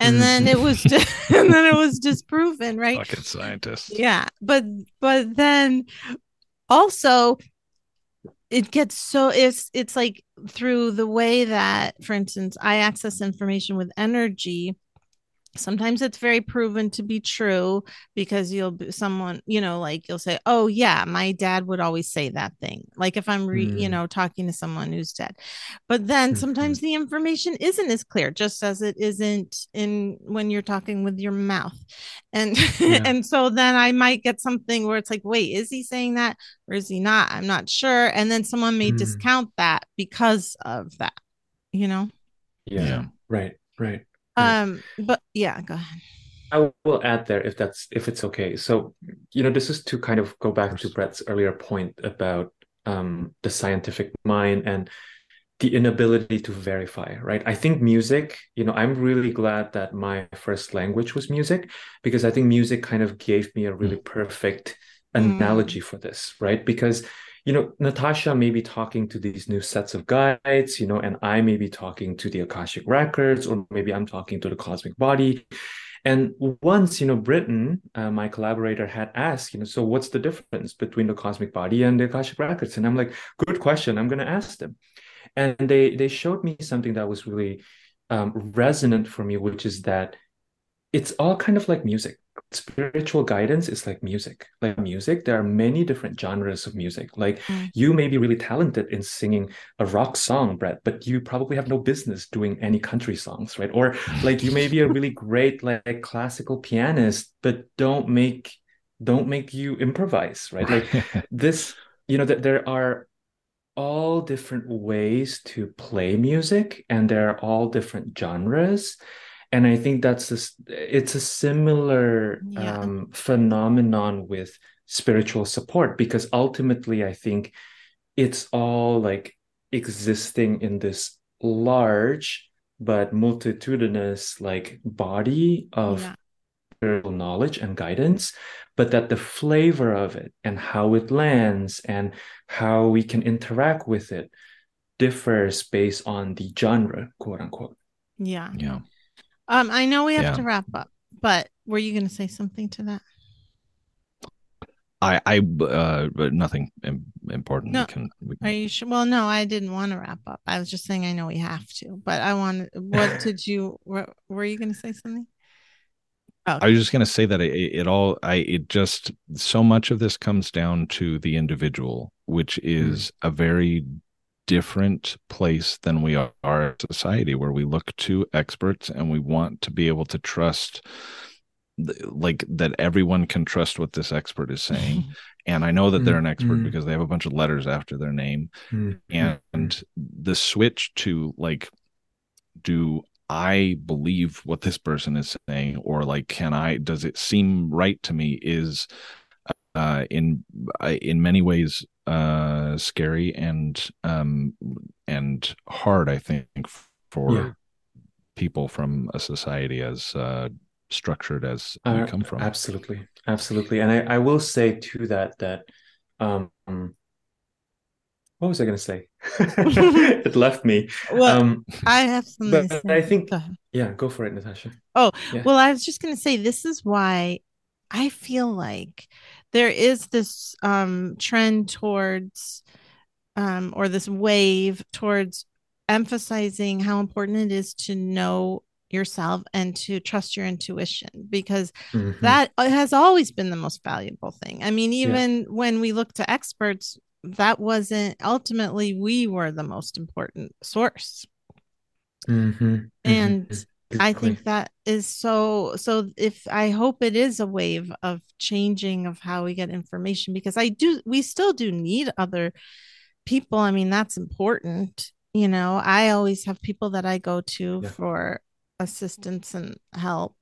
And then mm-hmm. it was just, and then it was disproven right? Fucking scientists. Yeah but but then also it gets so it's it's like through the way that for instance i access information with energy sometimes it's very proven to be true because you'll be someone you know like you'll say oh yeah my dad would always say that thing like if i'm re- mm. you know talking to someone who's dead but then mm-hmm. sometimes the information isn't as clear just as it isn't in when you're talking with your mouth and yeah. and so then i might get something where it's like wait is he saying that or is he not i'm not sure and then someone may mm. discount that because of that you know yeah. yeah. right right um, but yeah, go ahead. I will add there if that's if it's okay. So, you know, this is to kind of go back to Brett's earlier point about um, the scientific mind and the inability to verify, right? I think music, you know, I'm really glad that my first language was music because I think music kind of gave me a really mm. perfect analogy mm. for this, right? Because you know, Natasha may be talking to these new sets of guides, you know, and I may be talking to the Akashic records, or maybe I'm talking to the cosmic body. And once, you know, Britton, uh, my collaborator, had asked, you know, so what's the difference between the cosmic body and the Akashic records? And I'm like, good question. I'm going to ask them. And they they showed me something that was really um, resonant for me, which is that it's all kind of like music spiritual guidance is like music. Like music there are many different genres of music. Like mm. you may be really talented in singing a rock song brett but you probably have no business doing any country songs right? Or like you may be a really great like classical pianist but don't make don't make you improvise right? Like this you know that there are all different ways to play music and there are all different genres and i think that's a, it's a similar yeah. um, phenomenon with spiritual support because ultimately i think it's all like existing in this large but multitudinous like body of yeah. spiritual knowledge and guidance but that the flavor of it and how it lands and how we can interact with it differs based on the genre quote unquote yeah yeah um, I know we have yeah. to wrap up, but were you going to say something to that? I, I, uh, but nothing important. No, we can, we can... Are you sure? Well, no, I didn't want to wrap up. I was just saying I know we have to, but I want. What did you? Were, were you going to say something? Oh. I was just going to say that it, it, all, I, it just so much of this comes down to the individual, which is mm. a very different place than we are in society where we look to experts and we want to be able to trust like that everyone can trust what this expert is saying and i know that they're an expert mm-hmm. because they have a bunch of letters after their name mm-hmm. and the switch to like do i believe what this person is saying or like can i does it seem right to me is uh, in uh, in many ways uh, scary and um, and hard. I think for yeah. people from a society as uh, structured as we uh, come from. Absolutely, absolutely. And I, I will say too that that um, what was I going to say? it left me. Well, um, I have something. But I think, go yeah, go for it, Natasha. Oh, yeah. well, I was just going to say this is why I feel like there is this um, trend towards, um, or this wave towards emphasizing how important it is to know yourself and to trust your intuition because mm-hmm. that has always been the most valuable thing. I mean, even yeah. when we look to experts, that wasn't ultimately we were the most important source. Mm-hmm. And mm-hmm. I think that is so so if I hope it is a wave of changing of how we get information because I do we still do need other people. I mean, that's important. You know, I always have people that I go to yeah. for assistance and help.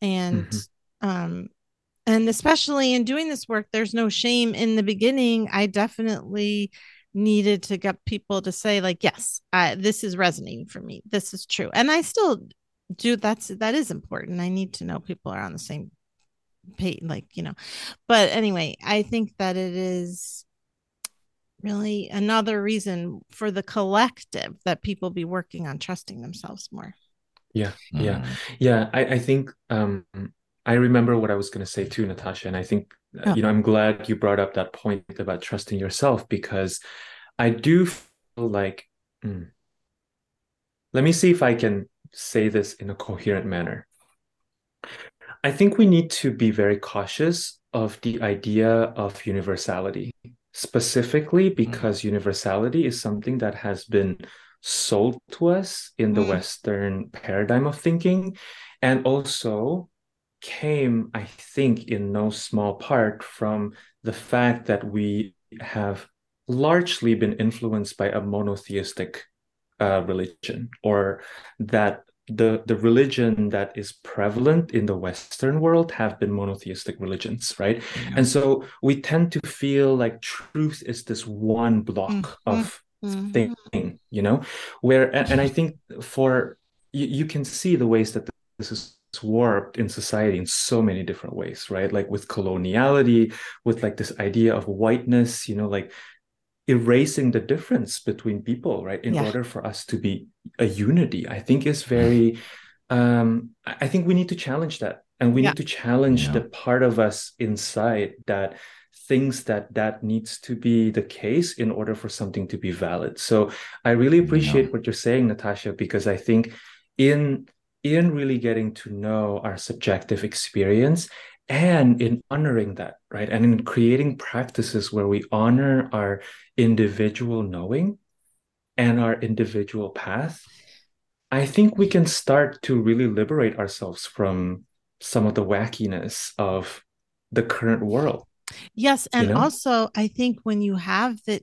And mm-hmm. um and especially in doing this work, there's no shame in the beginning. I definitely needed to get people to say like yes I, this is resonating for me this is true and i still do that's that is important i need to know people are on the same page like you know but anyway i think that it is really another reason for the collective that people be working on trusting themselves more yeah yeah mm. yeah I, I think um i remember what i was going to say too natasha and i think uh, oh. you know i'm glad you brought up that point about trusting yourself because i do feel like mm, let me see if i can say this in a coherent manner. I think we need to be very cautious of the idea of universality, specifically because mm. universality is something that has been sold to us in the mm. Western paradigm of thinking, and also came, I think, in no small part from the fact that we have largely been influenced by a monotheistic uh, religion or that the the religion that is prevalent in the western world have been monotheistic religions right yeah. and so we tend to feel like truth is this one block mm-hmm. of mm-hmm. thing you know where and, and i think for you, you can see the ways that this is warped in society in so many different ways right like with coloniality with like this idea of whiteness you know like erasing the difference between people, right? In Yeah. order for us to be a unity, I think is very. Um, I I think we need to challenge that, and we Yeah. need to challenge Yeah. the part of us inside that thinks that that needs to be the case in order for something to be valid. So I really appreciate what you're saying, Natasha, because I think in in really getting to know our subjective experience and in honoring that, right? And in creating practices where we honor our individual knowing and our individual path, I think we can start to really liberate ourselves from some of the wackiness of the current world. Yes, and know? also I think when you have that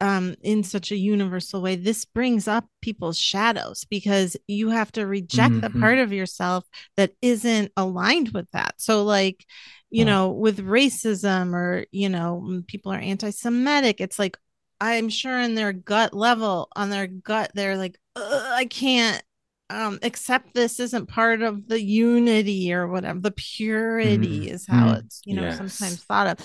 um in such a universal way, this brings up people's shadows because you have to reject the Mhm. part of yourself that isn't aligned with that. So like, you know, with racism or, you know, people are anti-Semitic, it's like I'm sure in their gut level, on their gut, they're like, I can't um accept this isn't part of the unity or whatever. The purity Mm, is how mm, it's, you know, yes. sometimes thought of.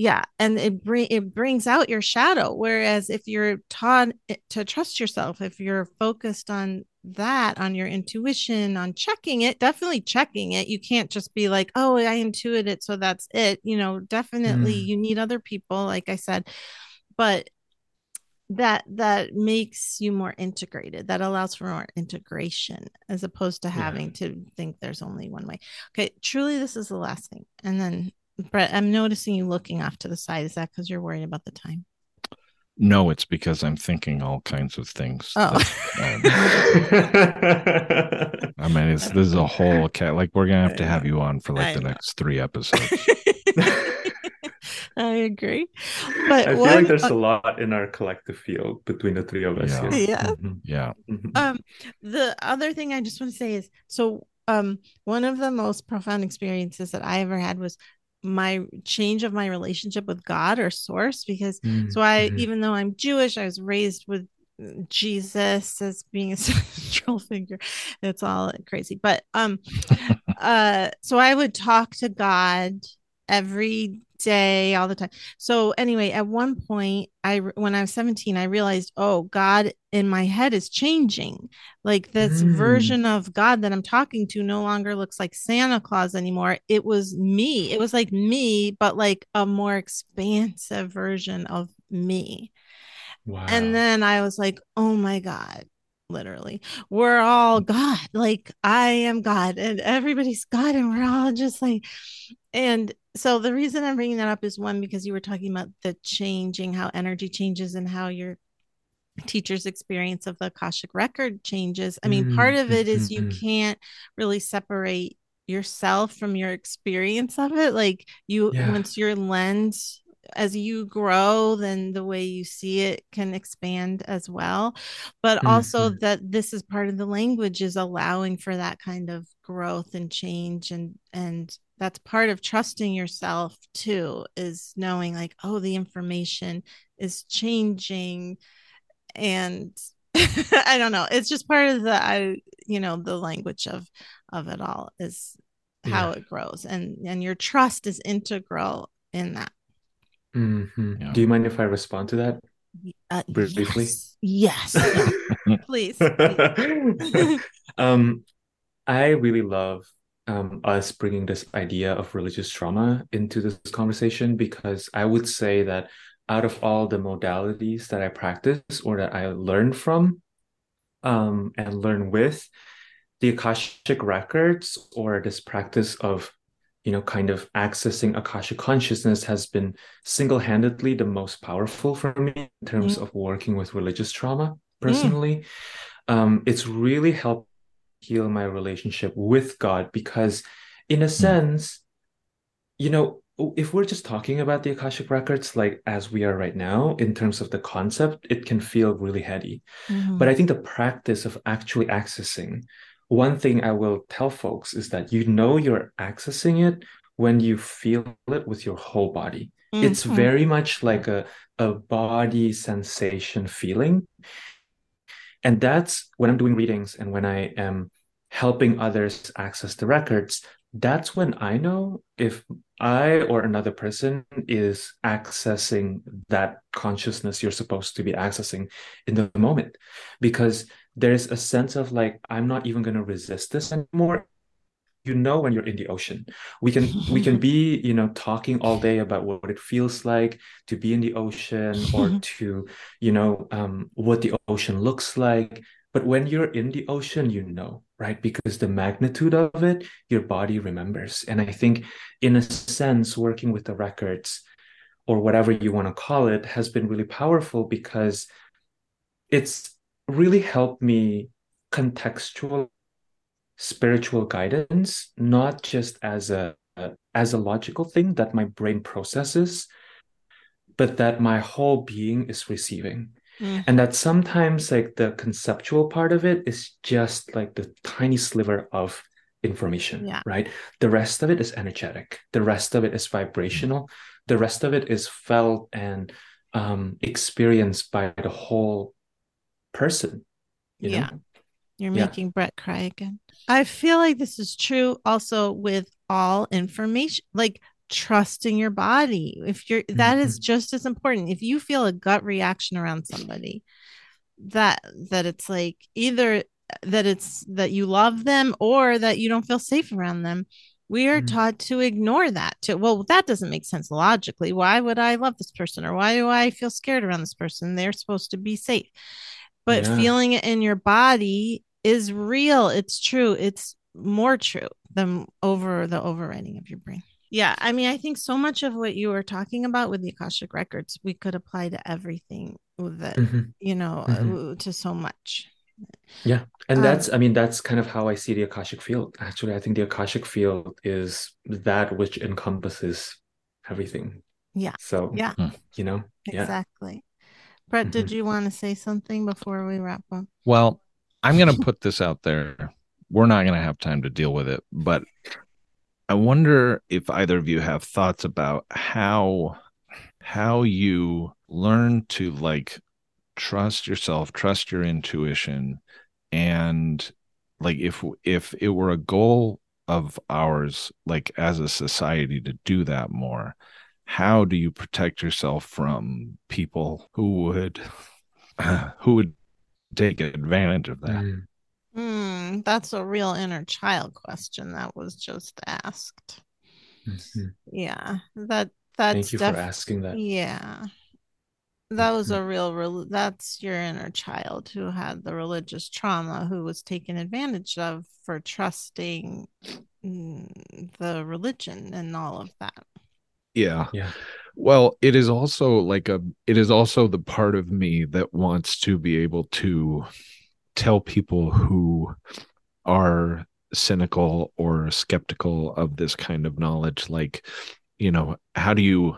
Yeah, and it bring it brings out your shadow. Whereas if you're taught to trust yourself, if you're focused on that, on your intuition, on checking it, definitely checking it. You can't just be like, oh, I intuit it, so that's it. You know, definitely Mm. you need other people, like I said, but that that makes you more integrated that allows for more integration as opposed to Yeah. having to think there's only one way okay truly this is the last thing and then brett i'm noticing you looking off to the side is that because you're worried about the time No, it's because I'm thinking all kinds of things. Oh. that, um, I mean, it's this is a whole cat. Like we're gonna have to have you on for I like the know. next three episodes. i agree but I feel one, like there's a lot in our collective field between the three of us Yeah. here. Yeah. Mhm, Yeah, mhm. um the other thing i just want to say is so um one of the most profound experiences that i ever had was my change of my relationship with god or source because so i Mhm. even though i'm jewish i was raised with jesus as being a central figure it's all crazy but um uh so i would talk to god every day all the time. So anyway at one point i when i was 17 i realized oh god in my head is changing. Like this Mm. version of god that i'm talking to no longer looks like santa claus anymore. It was me. It was like me but like a more expansive version of me. Wow. and then I was like, oh my God, literally, we're all God. Like, I am God and everybody's God. And we're all just like, and so the reason I'm bringing that up is one, because you were talking about the changing, how energy changes and how your teacher's experience of the Akashic record changes. I mean, part of it is you Mhm. can't really separate yourself from your experience of it. Like, you, Yeah. once your lens, as you grow, then the way you see it can expand as well. But also, Mhm. that this is part of the language is allowing for that kind of growth and change and and that's part of trusting yourself too is knowing like oh the information is changing and i don't know it's just part of the i you know the language of of it all is how Yeah. it grows and and your trust is integral in that Mhm. Yeah. Do you mind if I respond to that? uh, Briefly? yes, yes please, please. um, I really love um, us bringing this idea of religious trauma into this conversation because I would say that out of all the modalities that I practice or that I learn from um, and learn with, the Akashic records or this practice of you know kind of accessing Akashic consciousness has been single-handedly the most powerful for me in terms of working with religious trauma personally. Um, it's really helped heal my relationship with God because, in a sense, you know, if we're just talking about the Akashic records like as we are right now, in terms of the concept, it can feel really heady. Mhm. But I think the practice of actually accessing, one thing I will tell folks is that you know you're accessing it when you feel it with your whole body. It's Mhm. very much like a, a body sensation feeling. And that's when I'm doing readings and when I am helping others access the records, that's when I know if I or another person is accessing that consciousness you're supposed to be accessing in the moment. Because there's a sense of like, I'm not even going to resist this anymore. You know when you're in the ocean. We can we can be, you know, talking all day about what it feels like to be in the ocean or to, you know, um, what the ocean looks like. But when you're in the ocean, you know, right? Because the magnitude of it, your body remembers. And I think, in a sense, working with the records or whatever you want to call it has been really powerful because it's really helped me contextual spiritual guidance, not just as a as a logical thing that my brain processes, but that my whole being is receiving. Mm. And that sometimes like the conceptual part of it is just like the tiny sliver of information, yeah. right? The rest of it is energetic. The rest of it is vibrational. The rest of it is felt and um, experienced by the whole person. You yeah. Know? You're making yeah. Brett cry again. I feel like this is true also with all information. Like trusting your body if you're that is mm-hmm. just as important if you feel a gut reaction around somebody that that it's like either that it's that you love them or that you don't feel safe around them we are mm-hmm. taught to ignore that to well that doesn't make sense logically why would i love this person or why do i feel scared around this person they're supposed to be safe but yeah. feeling it in your body is real it's true it's more true than over the overriding of your brain yeah, I mean, I think so much of what you were talking about with the Akashic records, we could apply to everything that mm-hmm. you know mm-hmm. Uh, to so much. Yeah, and um, that's I mean that's kind of how I see the Akashic field. Actually, I think the Akashic field is that which encompasses everything. Yeah. So yeah, you know, exactly. Brett, mm-hmm. did you want to say something before we wrap up? Well, I'm going to put this out there. We're not going to have time to deal with it, but I wonder if either of you have thoughts about how how you learn to like trust yourself, trust your intuition and like if if it were a goal of ours like as a society to do that more, how do you protect yourself from people who would who would take advantage of that? Mm. Hmm, that's a real inner child question that was just asked. Mm-hmm. Yeah, that that's. Thank you def- for asking that. Yeah, that was mm-hmm. a real. that's your inner child who had the religious trauma, who was taken advantage of for trusting mm, the religion and all of that. Yeah. Yeah. Well, it is also like a. It is also the part of me that wants to be able to tell people who are cynical or skeptical of this kind of knowledge like you know how do you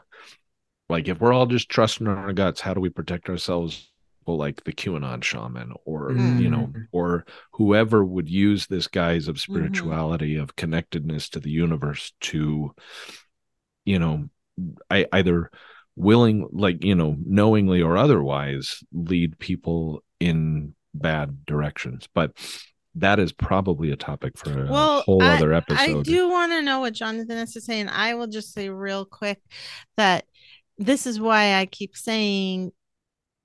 like if we're all just trusting our guts how do we protect ourselves well, like the qanon shaman or mm. you know or whoever would use this guise of mm-hmm. spirituality mm-hmm. of connectedness to the universe to you know I, either willing like you know knowingly or otherwise lead people in bad directions. But that is probably a topic for a well, whole I, other episode. I do want to know what Jonathan has to say, and I will just say real quick that this is why I keep saying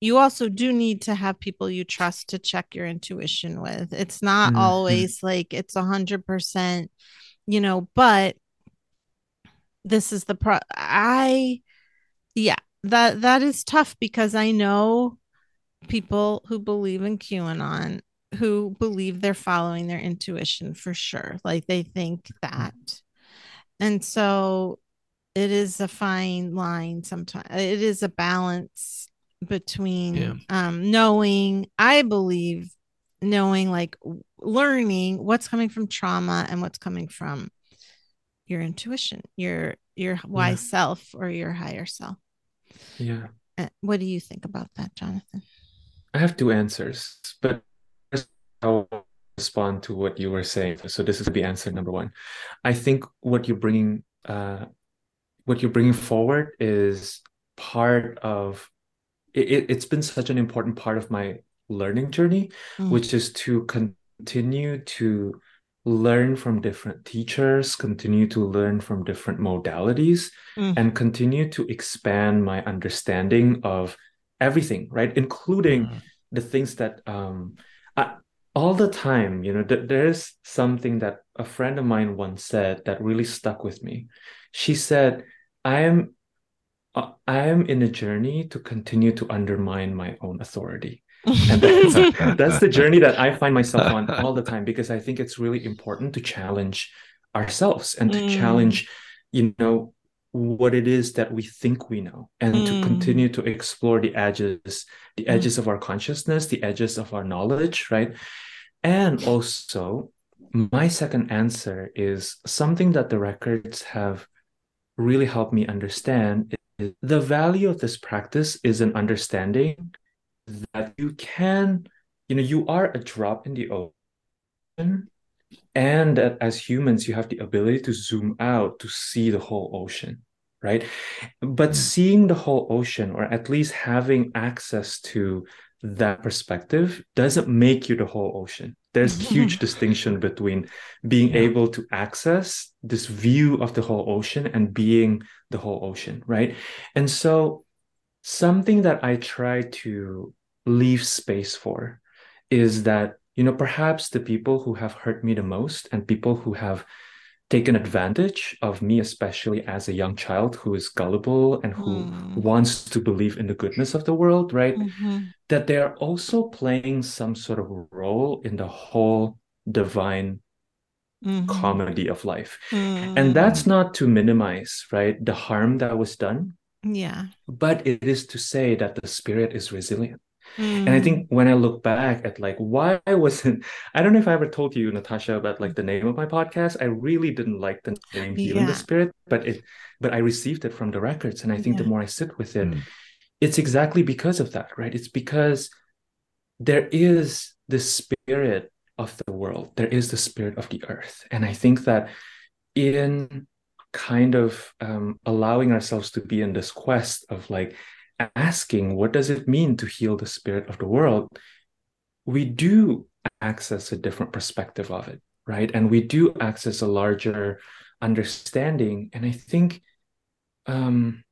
you also do need to have people you trust to check your intuition with. It's not mm-hmm. always like it's a hundred percent, you know, but this is the pro I yeah, that that is tough because I know people who believe in QAnon who believe they're following their intuition for sure. Like they think that. And so it is a fine line sometimes. It is a balance between yeah. um knowing, I believe, knowing like learning what's coming from trauma and what's coming from your intuition, your your wise yeah. self or your higher self. Yeah. Uh, what do you think about that, Jonathan? I have two answers, but I'll respond to what you were saying. So this is the answer number one. I think what you're bringing, uh, what you're bringing forward is part of. It, it's been such an important part of my learning journey, mm. which is to continue to learn from different teachers, continue to learn from different modalities, Mm. and continue to expand my understanding of everything, right? Including Mm. the things that um I, all the time, you know, th- there's something that a friend of mine once said that really stuck with me. She said, I am uh, I am in a journey to continue to undermine my own authority. And that's, that's the journey that I find myself on all the time because I think it's really important to challenge ourselves and to Mm. challenge, you know, what it is that we think we know and to Mm. continue to explore the edges, the Mm. edges of our consciousness, the edges of our knowledge, right? And also, my second answer is something that the records have really helped me understand is the value of this practice is an understanding that you can, you know, you are a drop in the ocean, and that as humans, you have the ability to zoom out to see the whole ocean, right? But Mm. seeing the whole ocean, or at least having access to that perspective, doesn't make you the whole ocean. There's huge distinction between being Yeah. able to access this view of the whole ocean and being the whole ocean, right? And so, something that I try to leave space for is that, you know, perhaps the people who have hurt me the most and people who have taken advantage of me, especially as a young child who is gullible and who Mm. wants to believe in the goodness of the world, right? Mhm. That they are also playing some sort of role in the whole divine Mhm. comedy of life. Mm. And that's not to minimize, right, the harm that was done, yeah. but it is to say that the spirit is resilient. And Mm. I think when I look back at like why I wasn't I don't know if I ever told you, Natasha, about like the name of my podcast. I really didn't like the name Healing the Spirit, but it but I received it from the records. And I think the more I sit with it, Mm. it's exactly because of that, right? It's because there is the spirit of the world, there is the spirit of the earth. And I think that in kind of um, allowing ourselves to be in this quest of like asking, what does it mean to heal the spirit of the world? We do access a different perspective of it, right? And we do access a larger understanding. And I think, um,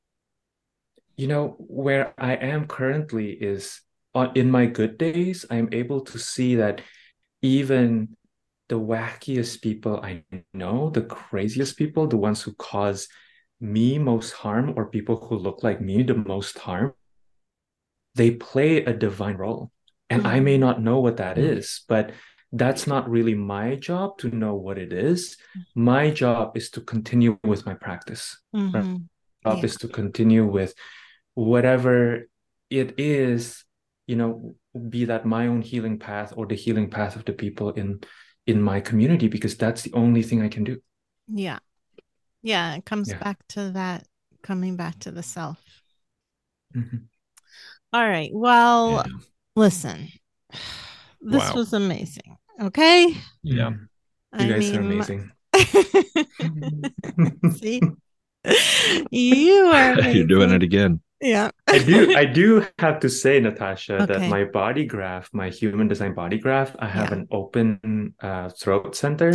you know, where I am currently is on, in my good days, I'm able to see that even the wackiest people I know, the craziest people, the ones who cause me most harm or people who look like me the most harm, they play a divine role. And I may not know what that Mm. is, but that's not really my job to know what it is. My job is to continue with my practice. Mhm. Job Yeah. is to continue with whatever it is, you know, be that my own healing path or the healing path of the people in in my community, because that's the only thing I can do. Yeah. Yeah. It comes Yeah. back to that, coming back to the self. Mhm. All right. Well, Yeah. listen, this Wow. was amazing. Okay. Yeah. Mhm. I You guys are amazing. see, you are. You're doing it again. Yeah. I do I do have to say, Natasha, Okay. that my body graph, my human design body graph, I have Yeah. an open uh, throat center.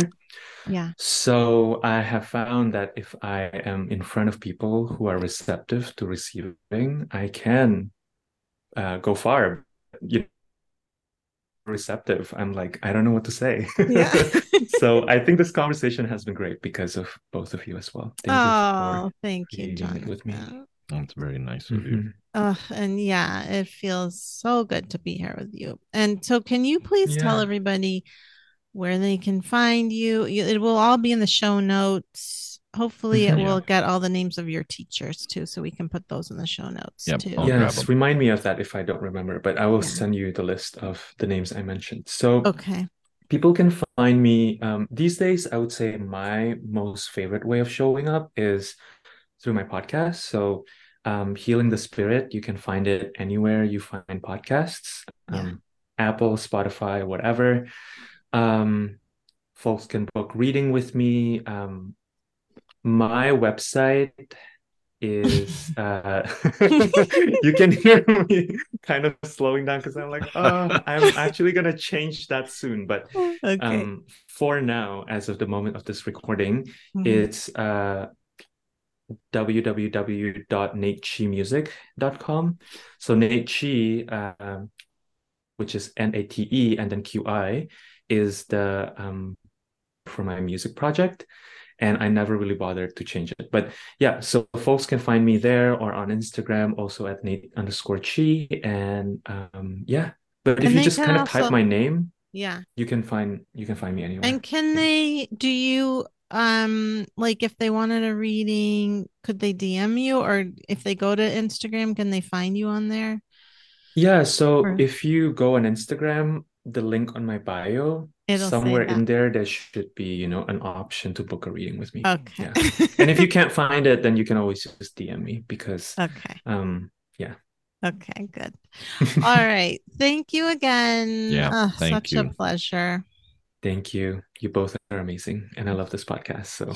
Yeah. So I have found that if I am in front of people who are receptive to receiving, I can uh, go far. You know, receptive. I'm like, I don't know what to say. Yeah. so I think this conversation has been great because of both of you as well. Thank oh, you thank you, John. it with me. That's very nice for of you. Mhm. Oh, and yeah, it feels so good to be here with you. And so, can you please tell everybody where they can find you? You- It will all be in the show notes. Hopefully, it Mhm. will get all the names of your teachers too, so we can put those in the show notes Yep, too. I'll grab remind me of that if I don't remember, but I will Yeah. send you the list of the names I mentioned. So Okay. people can find me um, these days. I would say my most favorite way of showing up is through my podcast. So, um, Healing the Spirit, you can find it anywhere you find podcasts, Yeah. um, Apple, Spotify, whatever. Um, folks can book reading with me. Um, my website is uh you can hear me kind of slowing down because I'm like, oh, I'm actually gonna change that soon. But Okay. um for now, as of the moment of this recording, Mhm. it's uh www.nateqimusic.com. So Nate Qi, um, which is N-A-T-E and then Q-I, is the um for my music project. And I never really bothered to change it. But yeah, so folks can find me there or on Instagram, also at Nate underscore Qi. And um yeah. But if you just kind of also- type my name, yeah. you can find you can find me anywhere. And can they do you um like if they wanted a reading, could they DM you or if they go to Instagram, can they find you on there? Yeah, so Or- if you go on Instagram, the link on my bio, It'll somewhere in there, there should be, you know, an option to book a reading with me. Okay. Yeah. And if you can't find it, then you can always just DM me because Okay. um yeah Okay, good. All right. Thank you again. Yeah, Oh, thank such a pleasure. thank you. You both are amazing and I love this podcast. So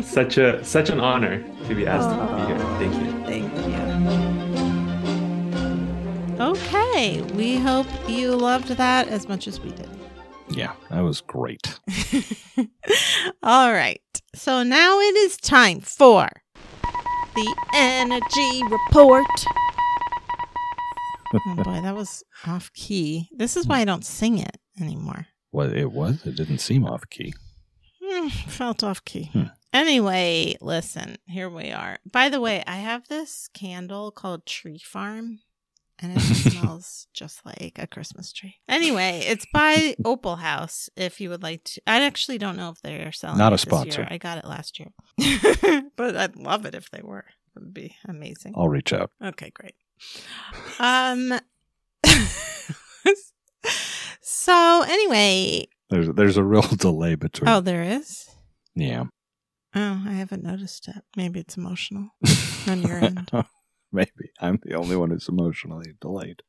such a such an honor to be asked to be here. Thank you. Thank you. Okay. We hope you loved that as much as we did. Yeah, that was great. All right. So now it is time for the energy report. oh boy, that was off key. This is why I don't sing it anymore. Well, it was. It didn't seem off key. Hmm, felt off key. Hmm. Anyway, listen, here we are. By the way, I have this candle called Tree Farm, and it smells just like a Christmas tree. Anyway, it's by Opal House. If you would like to, I actually don't know if they are selling. Not it a sponsor. year. I got it last year, but I'd love it if they were. It would be amazing. I'll reach out. Okay, great. Um. so anyway, There's there's a real delay between. oh, there is. yeah. Oh, I haven't noticed it. Maybe it's emotional on your end. Maybe I'm the only one who's emotionally delayed.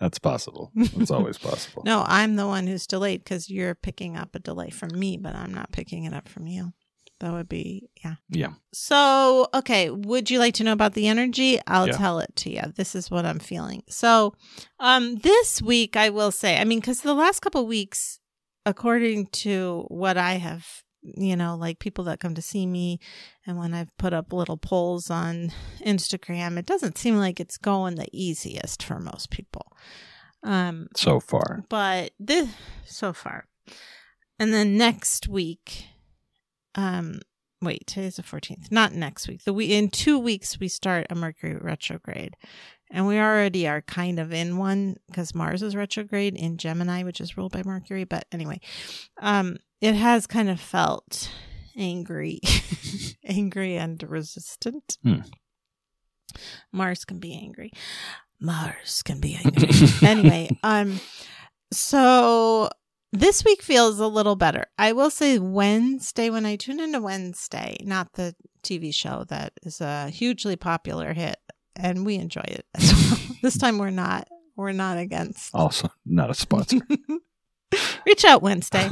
That's possible. It's always possible. No, I'm the one who's delayed because you're picking up a delay from me, but I'm not picking it up from you. That would be, yeah. Yeah. So, okay, would you like to know about the energy? I'll Yeah. tell it to you. This is what I'm feeling. So, um, this week I will say, I mean, because the last couple weeks, according to what I have, you know, like people that come to see me, and when I've put up little polls on Instagram, it doesn't seem like it's going the easiest for most people. Um, So far. but this so far. And then next week um wait today's the 14th not next week. The we in two weeks we start a mercury retrograde. And we already are kind of in one because mars is retrograde in gemini which is ruled by mercury but anyway. Um it has kind of felt angry angry and resistant Hmm. mars can be angry mars can be angry anyway, um, so this week feels a little better. I will say Wednesday when I tune into Wednesday, not the TV show that is a hugely popular hit, and we enjoy it as well. this time we're not. We're not against. Also, not a sponsor. Reach out Wednesday.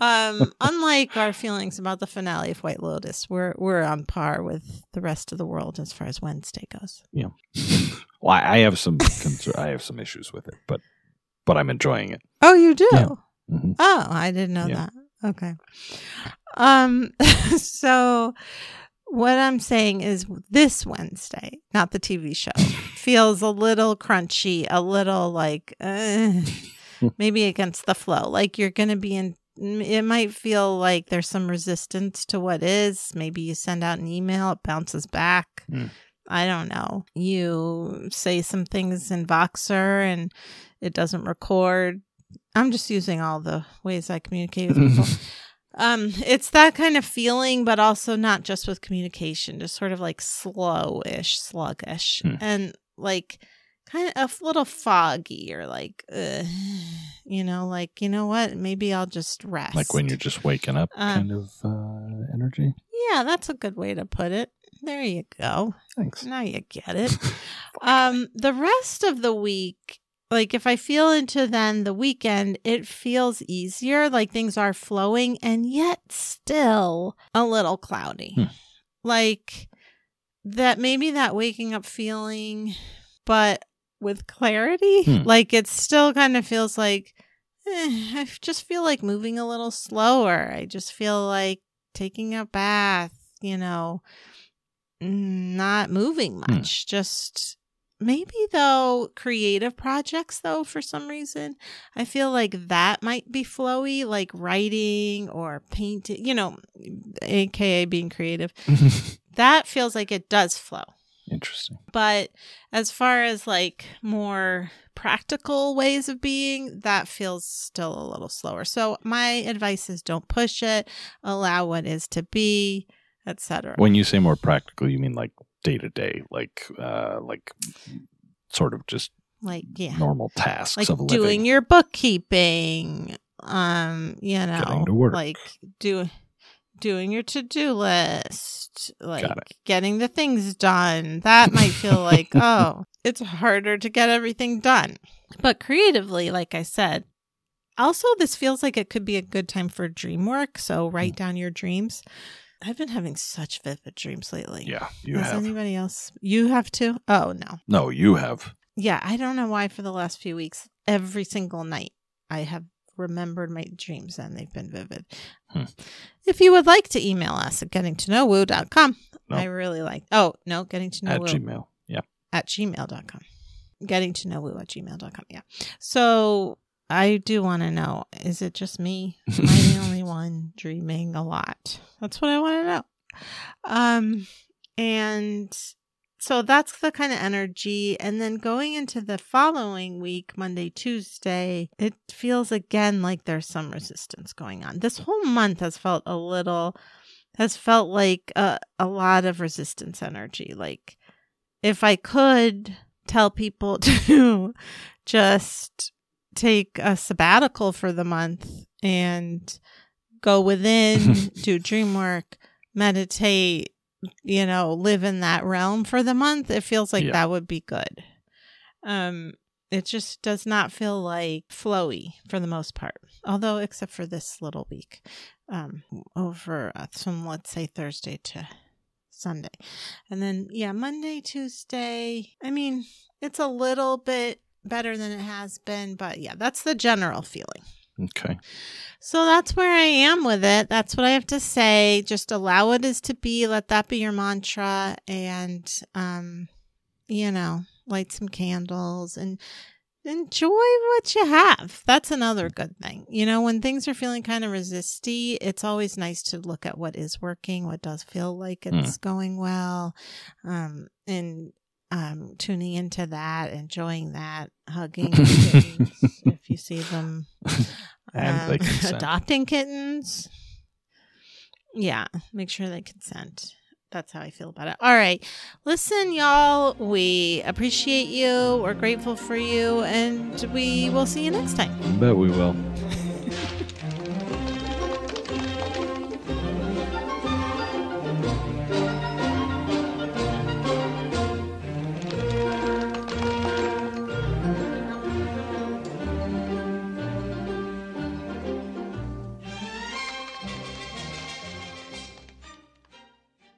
Um, unlike our feelings about the finale of White Lotus, we're we're on par with the rest of the world as far as Wednesday goes. well, I have some concern, I have some issues with it, but but I'm enjoying it. Oh, you do. Yeah. Mhm. Oh, I didn't know Yeah. that. Okay. Um so what I'm saying is this Wednesday, not the TV show, feels a little crunchy, a little like uh, maybe against the flow. Like you're going to be in it might feel like there's some resistance to what is. Maybe you send out an email, it bounces back. Hmm. I don't know. You say some things in Voxer and it doesn't record. I'm just using all the ways I communicate with people. um, it's that kind of feeling, but also not just with communication, just sort of like slowish, sluggish, Hmm. and like kind of a little foggy or like, uh, you know, like you know what? Maybe I'll just rest. like when you're just waking up, Uh, kind of uh, energy. Yeah, that's a good way to put it. There you go. Thanks. Now you get it. um, the rest of the week, like if I feel into then the weekend, it feels easier, like things are flowing, and yet still a little cloudy. Hmm. Like that maybe that waking up feeling, but with clarity, Hmm. like it still kind of feels like eh, I just feel like moving a little slower. I just feel like taking a bath, you know, not moving Hmm. much. Just maybe though creative projects though for some reason i feel like that might be flowy like writing or painting you know aka being creative that feels like it does flow Interesting. but as far as like more practical ways of being that feels still a little slower so my advice is don't push it allow what is to be etc When you say more practical, you mean like day to day, like uh, like sort of just like yeah normal tasks like of living. doing your bookkeeping um you know to work. like do doing your to-do list like getting the things done. That might feel like oh it's harder to get everything done. But creatively like i said also this feels like it could be a good time for dream work. So Mm. write down your dreams. I've been having such vivid dreams lately. Yeah, you Has have. anybody else? You have too? Oh no. No, you have. yeah, I don't know why for the last few weeks, every single night, I have remembered my dreams and they've been vivid. Hmm. If you would like to email us at getting to know woo.com, No. I really like, oh, no, getting to know At woo Gmail. Yeah. at gmail.com. Getting to know woo at gmail.com. Yeah. So I do want to know is it just me? Am I the only one dreaming a lot? That's what I want to know. Um, and so that's the kind of energy. And then going into the following week, Monday, Tuesday, it feels again like there's some resistance going on. This whole month has felt a little, has felt like a, a lot of resistance energy. Like if I could tell people to just take a sabbatical for the month and go within, do dream work, meditate, you know, live in that realm for the month, it feels like Yeah. that would be good. Um it just does not feel like flowy for the most part. Although except for this little week. Um over uh, from let's say Thursday to Sunday. And then yeah, Monday, Tuesday. I mean, it's a little bit better than it has been, but yeah, that's the general feeling. Okay. So that's where I am with it. That's what I have to say. Just allow it as to be. Let that be your mantra. And, um, you know, light some candles and enjoy what you have. That's another good thing. You know, when things are feeling kind of resisty, it's always nice to look at what is working, what does feel like it's going well. Um, and, um, tuning into that, enjoying that, hugging kittens if you see them um, adopting kittens. Yeah, make sure they consent. That's how I feel about it. All right. Listen, y'all, we appreciate you. We're grateful for you, and we will see you next time. Bet we will.